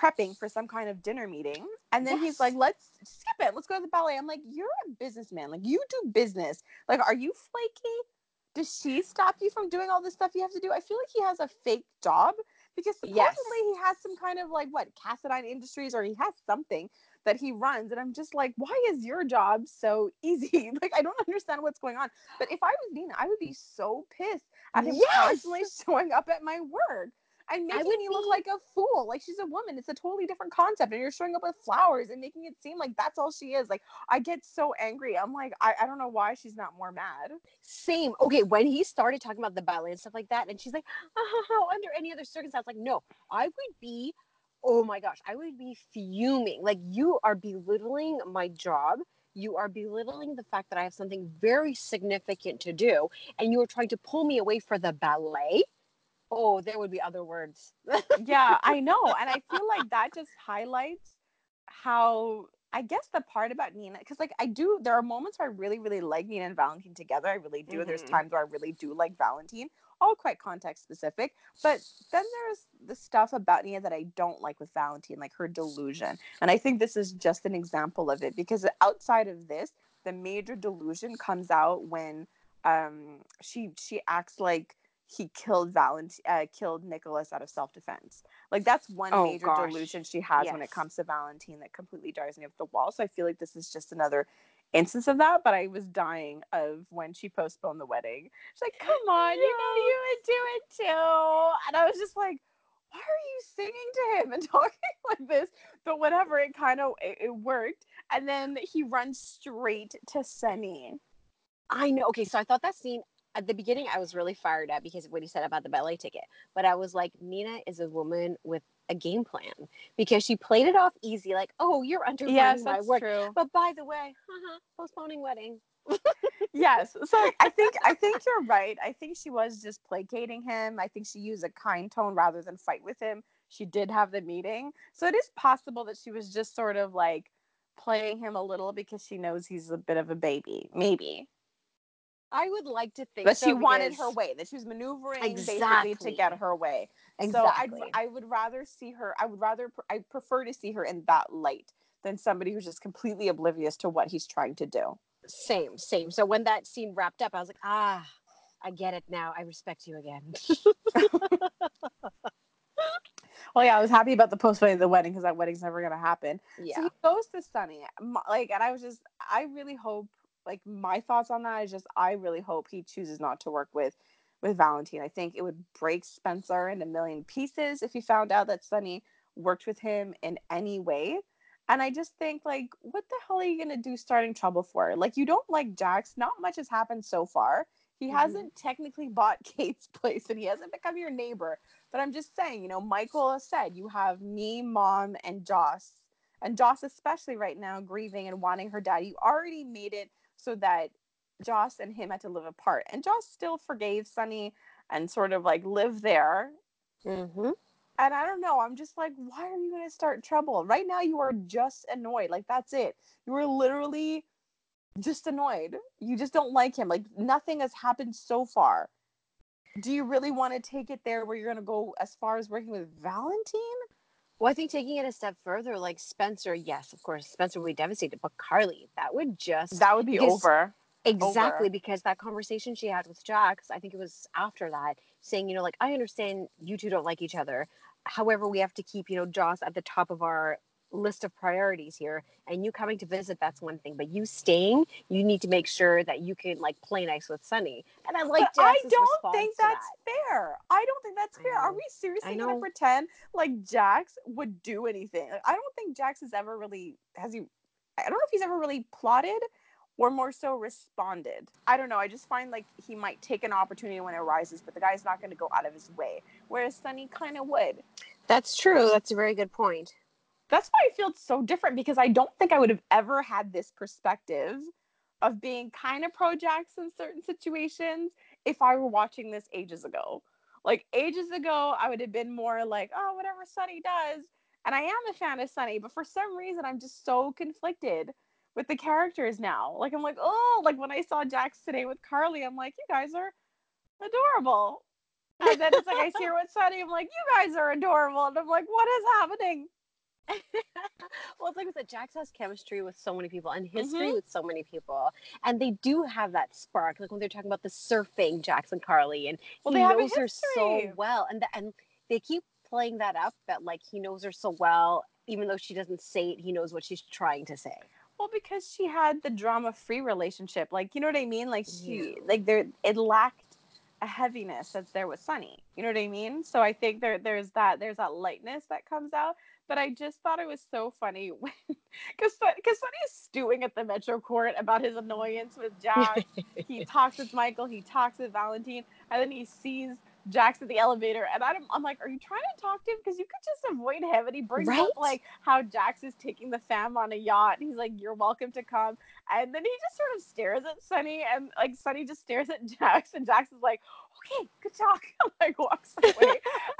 prepping for some kind of dinner meeting. And then he's like let's skip it. Let's go to the ballet. I'm like you're a businessman. Like you do business. Like are you flaky? Does she stop you from doing all the stuff you have to do? I feel like he has a fake job because supposedly Yes. he has some kind of like what Cassadine Industries or he has something that he runs. And I'm just like why is your job so easy? Like I don't understand what's going on. But if I was Nina I would be so pissed at him Yes! constantly showing up at my work and making would me look like a fool like she's a woman it's a totally different concept and you're showing up with flowers and making it seem like that's all she is like I get so angry I'm like I, I don't know why she's not more mad Same. Okay, when he started talking about the ballet and stuff like that, and she's like, oh, under any other circumstance, like, no, I would be, oh my gosh, I would be fuming. Like, you are belittling my job. You are belittling the fact that I have something very significant to do, and you are trying to pull me away for the ballet. Oh, there would be other words. yeah, I know. And I feel like that just highlights how I guess the part about Nina, because like I do, there are moments where I really, really like Nina and Valentine together. I really do. There's Mhm. times where I really do like Valentine, all quite context specific. But then there's the stuff about Nina that I don't like with Valentine, like her delusion. And I think this is just an example of it because outside of this, the major delusion comes out when um she she acts like he killed Valentine, uh, killed Nicholas out of self defense. Like that's one Oh, major gosh. delusion she has when it comes to Valentine that completely drives me up the wall. So I feel like this is just another instance of that. But I was dying of when she postponed the wedding. She's like, "Come on, you know you would do it too," and I was just like. Why are you singing to him and talking like this? But whatever, it kind of it, it worked. And then he runs straight to Sonny. I know. Okay, so I thought that scene at the beginning, I was really fired up because of what he said about the ballet ticket. But I was like, Nina is a woman with a game plan because she played it off easy, like, "Oh, you're undermining Yes, my that's work." true. But by the way, haha, postponing wedding. yes. So I think I think you're right. I think she was just placating him. I think she used a kind tone rather than fight with him. She did have the meeting. So it is possible that she was just sort of like playing him a little because she knows he's a bit of a baby. Maybe. I would like to think But so she wanted her way. That she was maneuvering basically Exactly. to get her way. Exactly. So I'd, I would rather see her. I would rather. I prefer to see her in that light than somebody who's just completely oblivious to what he's trying to do. Same, same. So when that scene wrapped up, I was like, ah, I get it now. I respect you again. Well, yeah, I was happy about the postponing of the wedding because that wedding's never gonna happen. Yeah. So he goes to Sonny, like, and I was just, I really hope, like, my thoughts on that is just, I really hope he chooses not to work with, with Valentine. I think it would break Spencer in a million pieces if he found out that Sonny worked with him in any way. And I just think, like, what the hell are you gonna do starting trouble for? Like, you don't like Jax. Not much has happened so far. He Mhm. hasn't technically bought Kate's place, and he hasn't become your neighbor. But I'm just saying, you know, Michael has said you have me, mom, and Joss, and Joss especially right now grieving and wanting her dad. You already made it so that Joss and him had to live apart, and Joss still forgave Sonny and sort of like live there. Mm-hmm. And I don't know. I'm just like, why are you going to start trouble? Right now, you are just annoyed. Like, that's it. You are literally just annoyed. You just don't like him. Like, nothing has happened so far. Do you really want to take it there where you're going to go as far as working with Valentine? Well, I think taking it a step further, like Spencer, yes, of course, Spencer would be devastated, but Carly, that would just That would be Because- over. Exactly, over. because that conversation she had with Jax, I think it was after that, saying, you know, like, I understand you two don't like each other. However, we have to keep, you know, Joss at the top of our list of priorities here. And you coming to visit, that's one thing. But you staying, you need to make sure that you can, like, play nice with Sonny. And I like I don't think that's that. fair. I don't think that's fair. Are we seriously going to pretend like Jax would do anything? Like, I don't think Jax has ever really has he. I don't know if he's ever really plotted or more so responded. I don't know. I just find like he might take an opportunity when it arises, but the guy's not going to go out of his way. Whereas Sonny kind of would. That's true. That's a very good point. That's why I feel so different because I don't think I would have ever had this perspective of being kind of pro Jax in certain situations if I were watching this ages ago. Like ages ago, I would have been more like, oh, whatever Sonny does. And I am a fan of Sonny, but for some reason, I'm just so conflicted with the characters now. Like, I'm like, oh, like when I saw Jax today with Carly, I'm like, you guys are adorable. And then it's like I see her with Sonny, I'm like, you guys are adorable. And I'm like, what is happening? well, it's like I said, Jax has chemistry with so many people and history Mhm. with so many people, and they do have that spark. Like when they're talking about the surfing, Jax and Carly, and Well, he they knows her so well, and the, and they keep playing that up that like he knows her so well, even though she doesn't say it, he knows what she's trying to say. Well, because she had the drama-free relationship, like you know what I mean. Like she, Yeah. like there, it lacked a heaviness that's there with Sonny. You know what I mean? So I think there, there's that, there's that lightness that comes out. But I just thought it was so funny because because Sonny is stewing at the Metro Court about his annoyance with Jax. he talks with Michael, he talks with Valentine, and then he sees Jax at the elevator, and I'm, I'm like, are you trying to talk to him? Because you could just avoid him. And he brings Right? up like how Jax is taking the fam on a yacht. He's like, you're welcome to come. And then he just sort of stares at Sonny, and like Sonny just stares at Jax, and Jax is like, okay, good talk. like walks away.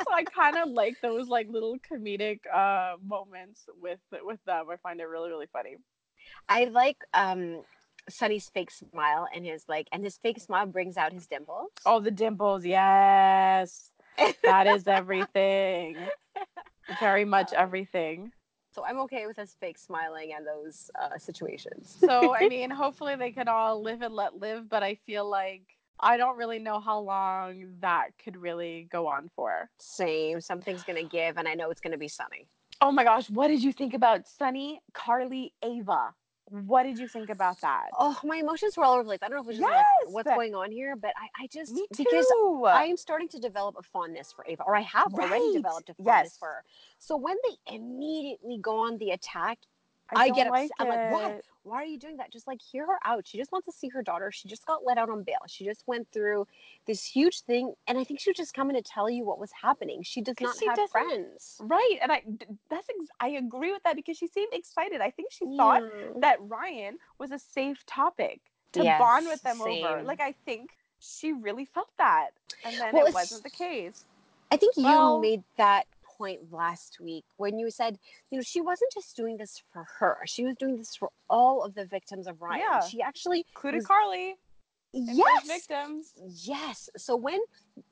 so I kind of like those like little comedic uh moments with with them. I find it really really funny. I like um Sonny's fake smile and his like, and his fake smile brings out his dimples. Oh, the dimples, yes, that is everything. Very much everything. So I'm okay with us fake smiling and those uh, situations. So I mean, hopefully they could all live and let live, but I feel like I don't really know how long that could really go on for. Same. Something's gonna give, and I know it's gonna be sonny. Oh my gosh, what did you think about Sonny, Carly, Ava? What did you think about that? Oh, my emotions were all over the place. I don't know if it's just Yes! like what's going on here, but I, I just because I am starting to develop a fondness for Ava, or I have already developed a fondness Yes. for her. So when they immediately go on the attack, I don't get upset. I'm like, what? Why are you doing that? Just like hear her out. She just wants to see her daughter. She just got let out on bail. She just went through this huge thing, and I think she was just coming to tell you what was happening. She does not have friends. Right, and I, that's, ex- I agree with that because she seemed excited. I think she thought that Ryan was a safe topic to Yes, bond with them over. Like I think she really felt that, and then Well, it wasn't the case. I think you Well- made that point last week when you said, you know, she wasn't just doing this for her. She was doing this for all of the victims of Ryan. Yeah. She actually included was- Carly yes, victims. yes. So when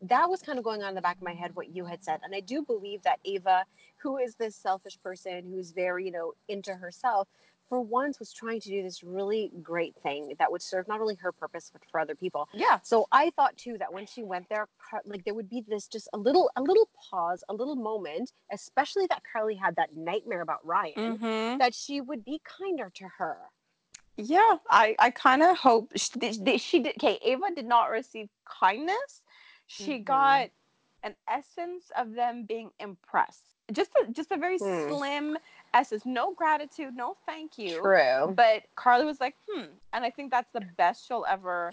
that was kind of going on in the back of my head, what you had said, and I do believe that Ava, who is this selfish person who's very, you know, into herself, for once was trying to do this really great thing that would serve not only her purpose but for other people. Yeah, So I thought too that when she went there, like there would be this just a little, a little pause, a little moment, especially that Carly had that nightmare about Ryan, Mhm. that she would be kinder to her. yeah. I I kind of hope she, did- she did. Okay, Ava did not receive kindness. She Mhm. got an essence of them being impressed. Just a, just a very Hmm. slim essence. No gratitude, no thank you. True. But Carly was like, hmm. And I think that's the best she'll ever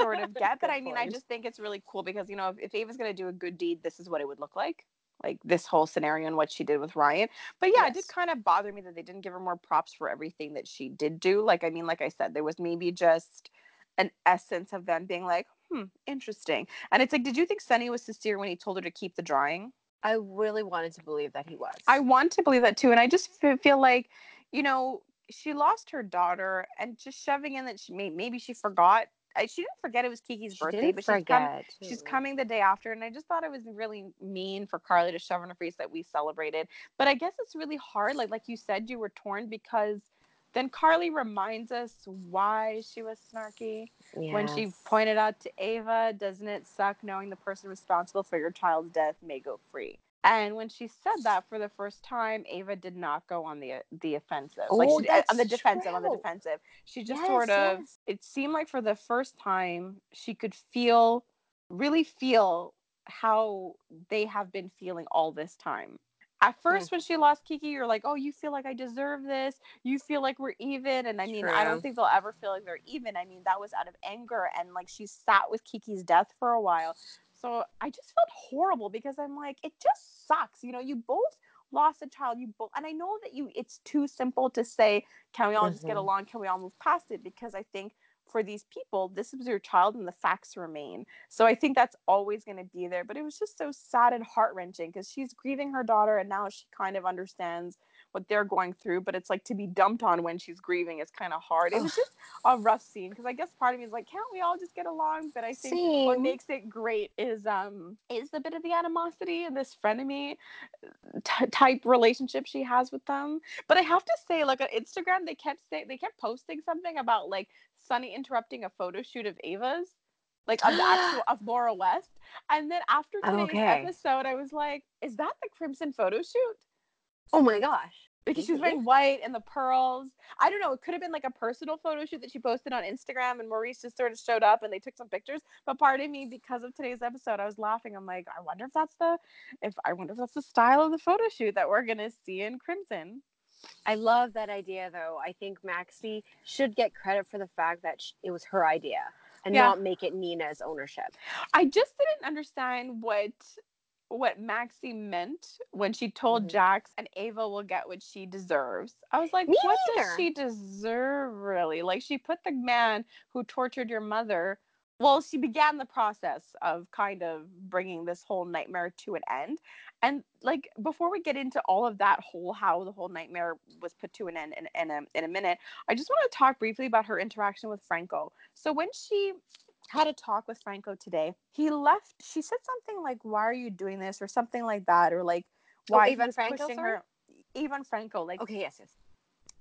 sort of get. But I mean, I just think it's really cool because, you know, if, if Ava's going to do a good deed, this is what it would look like. Like this whole scenario and what she did with Ryan. But yeah, it did kind of bother me that they didn't give her more props for everything that she did do. Like, I mean, like I said, there was maybe just an essence of them being like, hmm, interesting. And it's like, did you think Sonny was sincere when he told her to keep the drawing? I really wanted to believe that he was. I want to believe that too. And I just feel like, you know, she lost her daughter and just shoving in that she may, maybe she forgot. I, she didn't forget it was Kiki's She birthday, but she's, com- she's coming the day after. And I just thought it was really mean for Carly to shove in her face that we celebrated. But I guess it's really hard. Like, like you said, you were torn because then Carly reminds us why she was snarky when she pointed out to Ava, doesn't it suck knowing the person responsible for your child's death may go free? And when she said that for the first time, Ava did not go on the the offensive, like Oh, she, uh, on the defensive, on the defensive. She just Yes, sort of. yes. It seemed like for the first time she could feel, really feel how they have been feeling all this time. At first, when she lost Kiki, you're like, "Oh, you feel like I deserve this. You feel like we're even." And I mean, I don't think they'll ever feel like they're even. I mean, that was out of anger, and like she sat with Kiki's death for a while. So I just felt horrible because I'm like, it just sucks. You know, you both lost a child. You both, and I know that you. It's too simple to say, "Can we all just get Mhm. along? Can we all move past it?" Because I think for these people, this is your child, and the facts remain. So I think that's always going to be there. But it was just so sad and heart wrenching because she's grieving her daughter, and now she kind of understands what they're going through. But it's like to be dumped on when she's grieving is kind of hard. It was just a rough scene because I guess part of me is like, can't we all just get along? But I think what makes it great is um is the bit of the animosity and this frenemy t- type relationship she has with them. But I have to say, like on Instagram, they kept saying they kept posting something about like Sonny interrupting a photo shoot of Ava's, like of the actual of Maura West. And then after today's Okay. episode, I was like, is that the Crimson photo shoot? Oh my gosh. because she was wearing white and the pearls. I don't know. It could have been like a personal photo shoot that she posted on Instagram, and Maurice just sort of showed up and they took some pictures. But part of me, because of today's episode, I was laughing. I'm like, I wonder if that's the, if I wonder if that's the style of the photo shoot that we're gonna see in Crimson. I love that idea though. I think Maxie should get credit for the fact that sh- it was her idea and Yeah. not make it Nina's ownership. I just didn't understand what what Maxie meant when she told Mhm. Jax and Ava will get what she deserves. I was like, Me what neither. does she deserve really? Like she put the man who tortured your mother. Well, she began the process of kind of bringing this whole nightmare to an end. And like before we get into all of that whole how the whole nightmare was put to an end in, in a in a minute, I just want to talk briefly about her interaction with Franco. So when she had a talk with Franco today. He left. She said something like, "Why are you doing this?" or something like that, or like, Oh, "Why Ivan was Franco, her." Ivan Franco, like, Okay, yes, yes.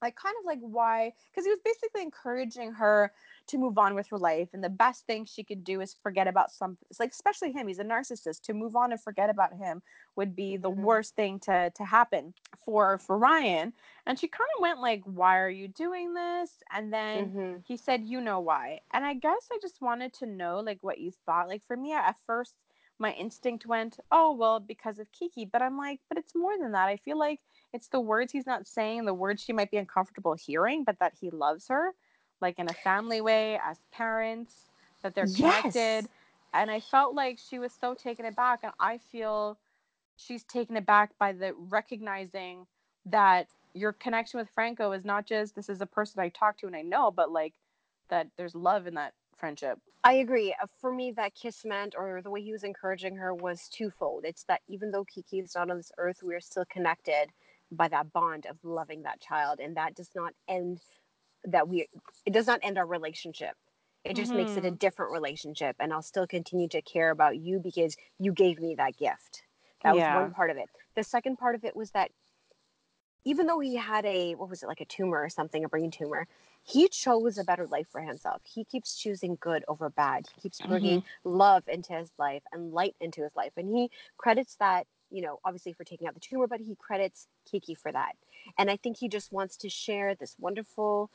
Like kind of like why? Because he was basically encouraging her to move on with her life, and the best thing she could do is forget about something. It's like, especially him. He's a narcissist. To move on and forget about him would be the Mhm. worst thing to to happen for for Ryan. And she kind of went like, "Why are you doing this?" And then Mhm. he said you know why and i guess i just wanted to know like what you thought like for me at first my instinct went oh well because of kiki but i'm like but it's more than that i feel like it's the words he's not saying the words she might be uncomfortable hearing but that he loves her like in a family way as parents that they're connected Yes. and i felt like she was so taken aback and i feel she's taken aback by the recognizing that your connection with Franco is not just this is a person I talk to and I know, but like that there's love in that friendship. I agree. Uh, For me, that kiss meant, or the way he was encouraging her, was twofold. It's that even though Kiki is not on this earth, we are still connected by that bond of loving that child, and that does not end that we. It does not end our relationship. It just makes it a mm-hmm. different relationship, and I'll still continue to care about you because you gave me that gift. That Yeah. was one part of it. The second part of it was that even though he had a what was it like a tumor or something, a brain tumor, he chose a better life for himself. He keeps choosing good over bad. He keeps bringing mm-hmm. love into his life and light into his life, and he credits that. You know, obviously for taking out the tumor, but he credits Kiki for that. And I think he just wants to share this wonderful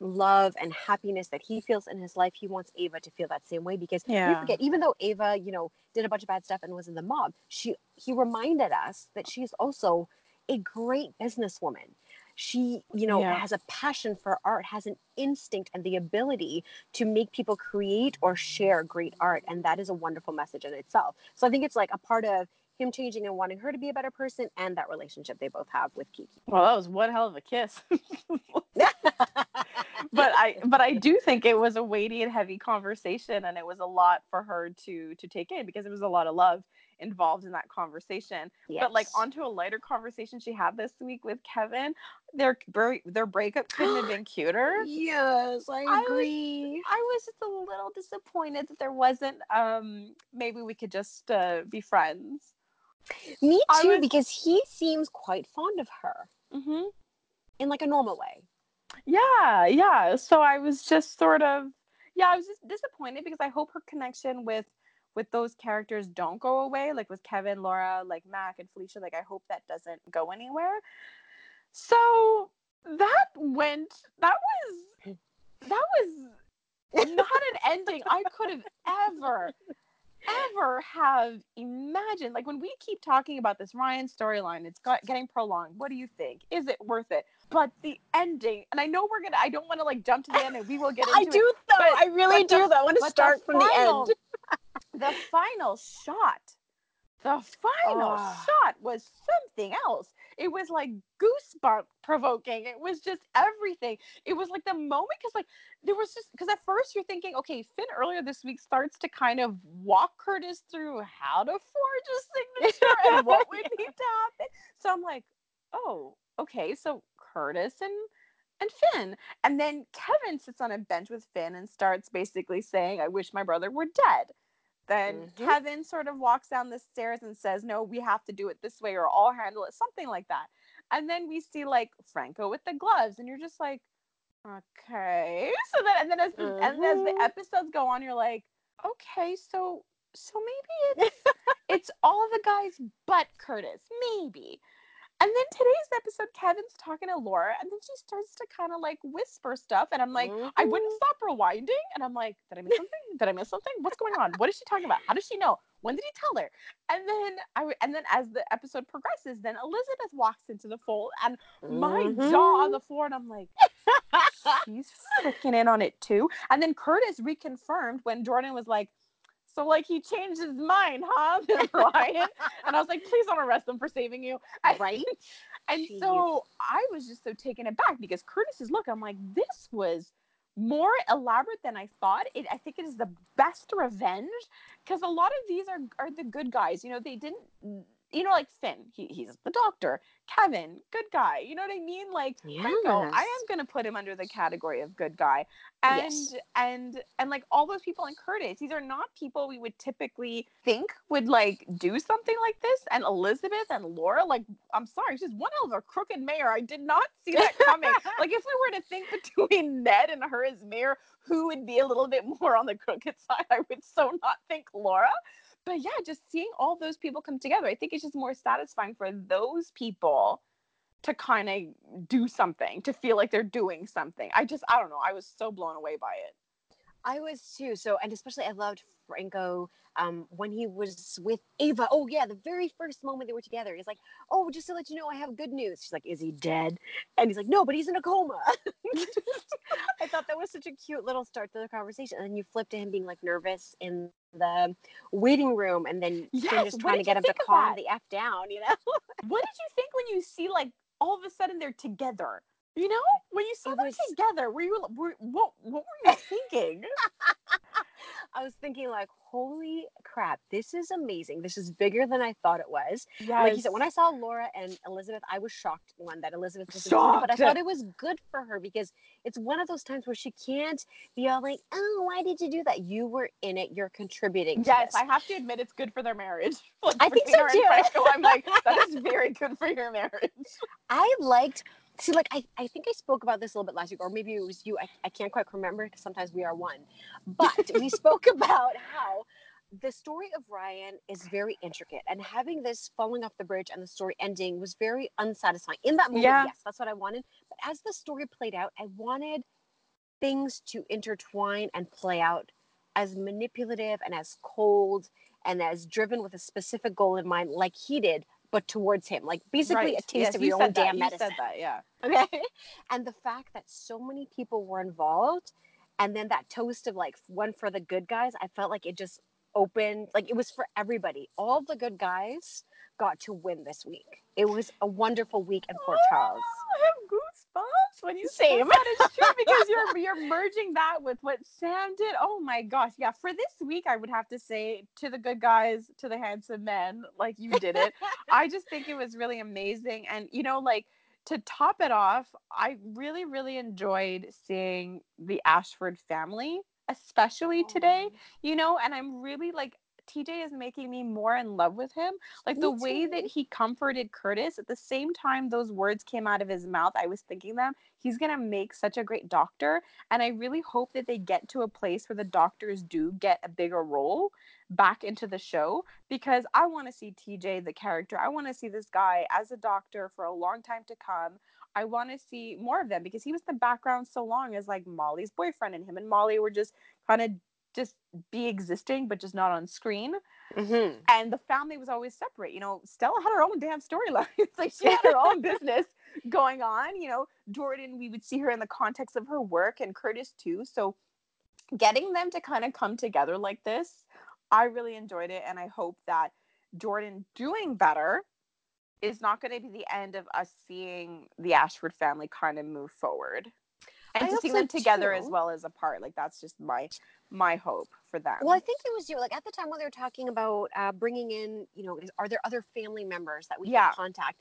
love and happiness that he feels in his life. He wants Ava to feel that same way because Yeah. forget, even though Ava, you know, did a bunch of bad stuff and was in the mob, she he reminded us that she's also a great businesswoman. She, you know, Yeah. has a passion for art, has an instinct and the ability to make people create or share great art. And that is a wonderful message in itself. So I think it's like a part of him changing and wanting her to be a better person and that relationship they both have with Kiki. Well, that was one hell of a kiss. but I but I do think it was a weighty and heavy conversation and it was a lot for her to to take in because there was a lot of love involved in that conversation. But like onto a lighter conversation she had this week with Kevin, their their breakup couldn't have been cuter. Yes, I was- agree. I was just a little disappointed that there wasn't um maybe we could just uh, be friends. Me too, was- because he seems quite fond of her Mhm. in like a normal way. Yeah, yeah. So I was just sort of yeah, I was just disappointed because I hope her connection with with those characters don't go away, like with Kevin, Laura, like Mac and Felicia, like I hope that doesn't go anywhere. So that went that was that was not an ending I could have ever ever have imagined like when we keep talking about this Ryan storyline it's got getting prolonged what do you think is it worth it but the ending and I know we're gonna I don't want to like jump to the end and we will get into I it do though. but- I really but the- do though. I want to but the start from the end. the final shot the final Ah. shot was something else it was like goosebump provoking it was just everything it was like the moment because like there was just because at first you're thinking okay finn earlier this week starts to kind of walk curtis through how to forge a signature and what would need to happen so i'm like oh okay so curtis and and Finn. And then Kevin sits on a bench with Finn and starts basically saying, I wish my brother were dead. Then Mhm. Kevin sort of walks down the stairs and says, No, we have to do it this way or I'll handle it, something like that. And then we see like Franco with the gloves, and you're just like, Okay. So then and then as the and as the Mhm. episodes go on, you're like, Okay, so so maybe it's it's all the guys but Curtis, maybe. And then today's episode, Kevin's talking to Laura, and then she starts to kind of like whisper stuff, and I'm like, I wouldn't Mhm. stop rewinding, and I'm like, did I miss something? Did I miss something? What's going on? What is she talking about? How does she know? When did he tell her? And then I w- and then as the episode progresses, then Elizabeth walks into the fold, and my jaw on the floor, and I'm like, she's freaking in on it too. And then Curtis reconfirmed when Jordan was like, so like he changed his mind, huh? And I was like, please don't arrest them for saving you. Right? and Jeez. so I was just so taken aback because Curtis's look, I'm like, this was more elaborate than I thought. It I think it is the best revenge because a lot of these are are the good guys. You know, they didn't you know, like Finn, he, he's the doctor. Kevin, good guy. You know what I mean? Like Franco, I am gonna put him under the category of good guy. And Yes. and and like all those people in Curtis, these are not people we would typically think would like do something like this. And Elizabeth and Laura, like, I'm sorry, she's one hell of a crooked mayor. I did not see that coming. like if we were to think between Ned and her as mayor, who would be a little bit more on the crooked side, I would so not think Laura. But yeah, just seeing all those people come together, I think it's just more satisfying for those people to kind of do something, to feel like they're doing something. I just, I don't know. I was so blown away by it. I was too. So, and especially I loved Franco um, when he was with Ava. Oh yeah, the very first moment they were together, he's like, "Oh, just to let you know, I have good news." She's like, "Is he dead?" And he's like, "No, but he's in a coma." I thought that was such a cute little start to the conversation. And then you flip to him being like nervous in the waiting room, and then Yes, just trying to get him to calm that? the f down. You know? What did you think when you see like all of a sudden they're together? You know, when you saw It them was- together, were you were, what what were you thinking? I was thinking like, holy crap, this is amazing. This is bigger than I thought it was. yeah, Like you said, when I saw Laura and Elizabeth, I was shocked one that Elizabeth was included, but I thought it was good for her because it's one of those times where she can't be all like, "Oh, why did you do that?" You were in it. You're contributing. yes. I have to admit it's good for their marriage. Like, I think so too. Franco, I'm like, that is very good for your marriage. I liked see like I, I think I spoke about this a little bit last week or maybe it was you I, I can't quite remember because sometimes we are one but we spoke about how the story of Ryan is very intricate and having this falling off the bridge and the story ending was very unsatisfying in that moment Yeah. yes that's what I wanted but as the story played out I wanted things to intertwine and play out as manipulative and as cold and as driven with a specific goal in mind like he did but towards him like basically a taste Yes, of you your own that, damn you medicine. that, yeah. okay? And the fact that so many people were involved and then that toast of like one for the good guys i felt like it just opened like it was for everybody. All the good guys got to win this week. It was a wonderful week in port charles. Ah, have goosebumps when you say that. It's true because you're you're merging that with what Sam did. Oh my gosh, yeah. For this week, I would have to say to the good guys, to the handsome men, like you did it. I just think it was really amazing, and you know, like to top it off, I really, really enjoyed seeing the Ashford family, especially today. Oh. You know, and I'm really like. TJ is making me more in love with him. Like Me the way that he comforted Curtis at the same time those words came out of his mouth, I was thinking them. He's going to make such a great doctor. And I really hope that they get to a place where the doctors do get a bigger role back into the show because I want to see TJ, the character. I want to see this guy as a doctor for a long time to come. I want to see more of them because he was in the background so long as like Molly's boyfriend and him and Molly were just kind of just be existing but just not on screen Mhm. and the family was always separate. You know, Stella had her own damn storyline. It's like she had her own business going on. You know, Jordan, we would see her in the context of her work, and Curtis too. So, getting them to kind of come together like this, I really enjoyed it, and I hope that Jordan doing better is not going to be the end of us seeing the Ashford family kind of move forward. And I to see them together as well as apart, like that's just my my hope for them. Well, I think it was you. Like at the time when they were talking about uh, bringing in, you know, is, are there other family members that we Yeah. can contact?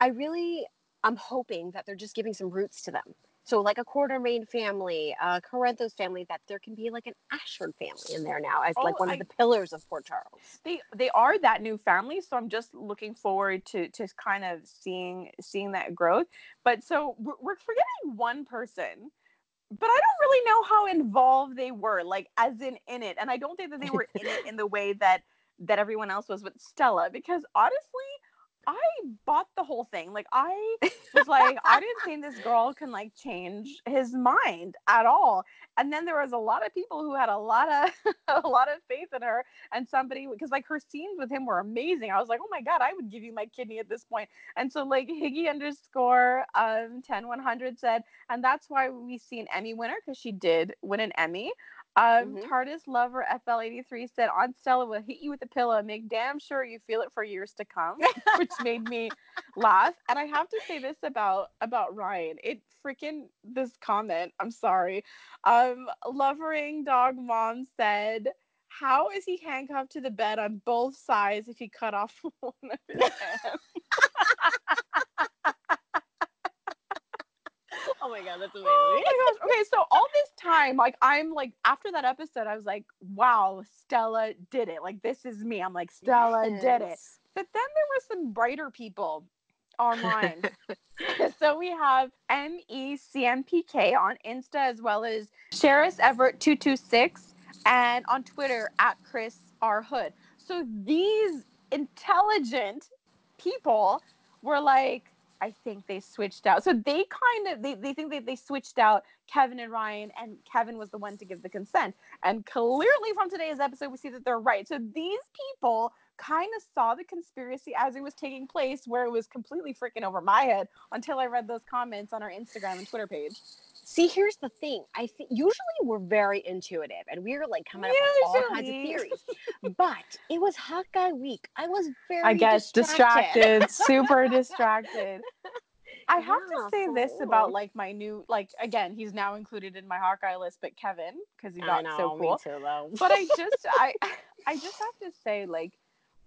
I really, I'm hoping that they're just giving some roots to them. So like a Quartermaine family, a Corinthos family, that there can be like an Ashford family in there now as like oh, one I- of the pillars of Port Charles. they they are that new family so i'm just looking forward to to kind of seeing seeing that growth but so we're, we're forgetting one person but i don't really know how involved they were like as in in it and i don't think that they were in it in the way that that everyone else was with stella because honestly i bought the whole thing like i was like i didn't think this girl can like change his mind at all and then there was a lot of people who had a lot of a lot of faith in her and somebody because like her scenes with him were amazing. I was like, oh my god, I would give you my kidney at this point. And so like Higgy underscore um 10100 said, and that's why we see an Emmy winner because she did win an Emmy. Um, Mhm. TARDIS lover FL83 said, on Stella will hit you with a pillow and make damn sure you feel it for years to come, which made me laugh. And I have to say this about about Ryan. It freaking this comment. I'm sorry. Um, lovering dog mom said, "How is he handcuffed to the bed on both sides if he cut off one of his hands?" My god, that's amazing. oh my gosh. Okay, so all this time, like I'm like after that episode, I was like, "Wow, Stella did it! Like this is me." I'm like, Stella did it. But then there were some brighter people online. so we have M E C M P K on Insta as well as Sheris Everett two two six and on Twitter at Chris R Hood. So these intelligent people were like, I think they switched out. So they kind of they, they think that they switched out Kevin and Ryan, and Kevin was the one to give the consent. And clearly from today's episode, we see that they're right. So these people kind of saw the conspiracy as it was taking place, where it was completely freaking over my head until I read those comments on our Instagram and Twitter page. See, here's the thing. I think usually we're very intuitive and we're like coming up with all kinds of theories. but it was Hawkeye week. I was very I guess distracted. distracted, super distracted. I have Yeah, to say this real. about like my new like again he's now included in my Hawkeye list, but Kevin because he got know, so cool. too, but I just I I just have to say like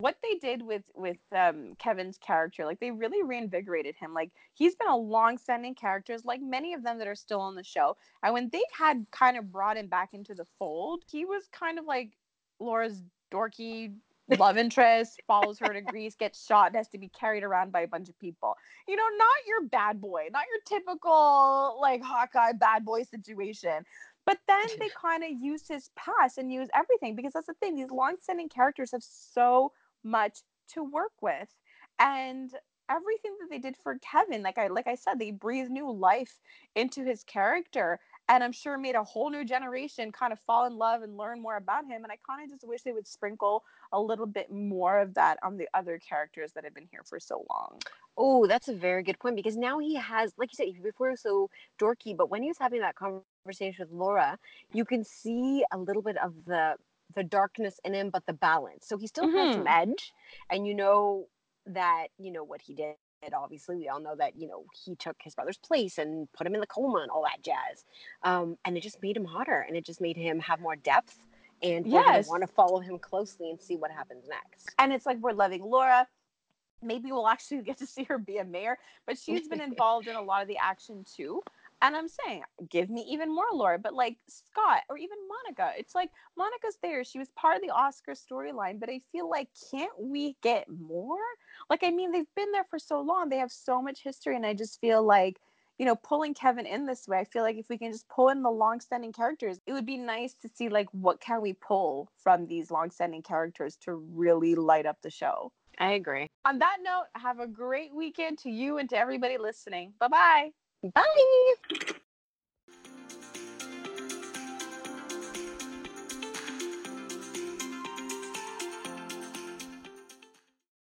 what they did with with um Kevin's character like they really reinvigorated him like he's been a long-standing character like many of them that are still on the show and when they had kind of brought him back into the fold he was kind of like Laura's dorky love interest follows her to Greece gets shot and has to be carried around by a bunch of people you know not your bad boy not your typical like Hawkeye bad boy situation but then they kind of use his past and use everything because that's the thing. These long-standing characters have so much to work with, and everything that they did for Kevin, like I like I said, they breathed new life into his character, and I'm sure made a whole new generation kind of fall in love and learn more about him. And I kind of just wish they would sprinkle a little bit more of that on the other characters that have been here for so long. Oh, that's a very good point because now he has, like you said, before so dorky, but when he was having that conversation with Laura, you can see a little bit of the the darkness in him, but the balance. So he still has some edge, and you know that you know what he did. Obviously, we all know that you know he took his brother's place and put him in the coma and all that jazz. Um, and it just made him hotter, and it just made him have more depth, and Yes. want to follow him closely and see what happens next. and it's like we're loving Laura. Maybe we'll actually get to see her be a mayor, but she's been involved in a lot of the action too. And I'm saying, give me even more Laura, but like Scott or even Monica. It's like Monica's there. She was part of the Oscar storyline, but I feel like, can't we get more? Like, I mean, they've been there for so long. They have so much history. And I just feel like, you know, pulling Kevin in this way, I feel like if we can just pull in the long-standing characters, it would be nice to see like what can we pull from these long-standing characters to really light up the show. I agree. On that note, have a great weekend to you and to everybody listening. Bye bye. Bye.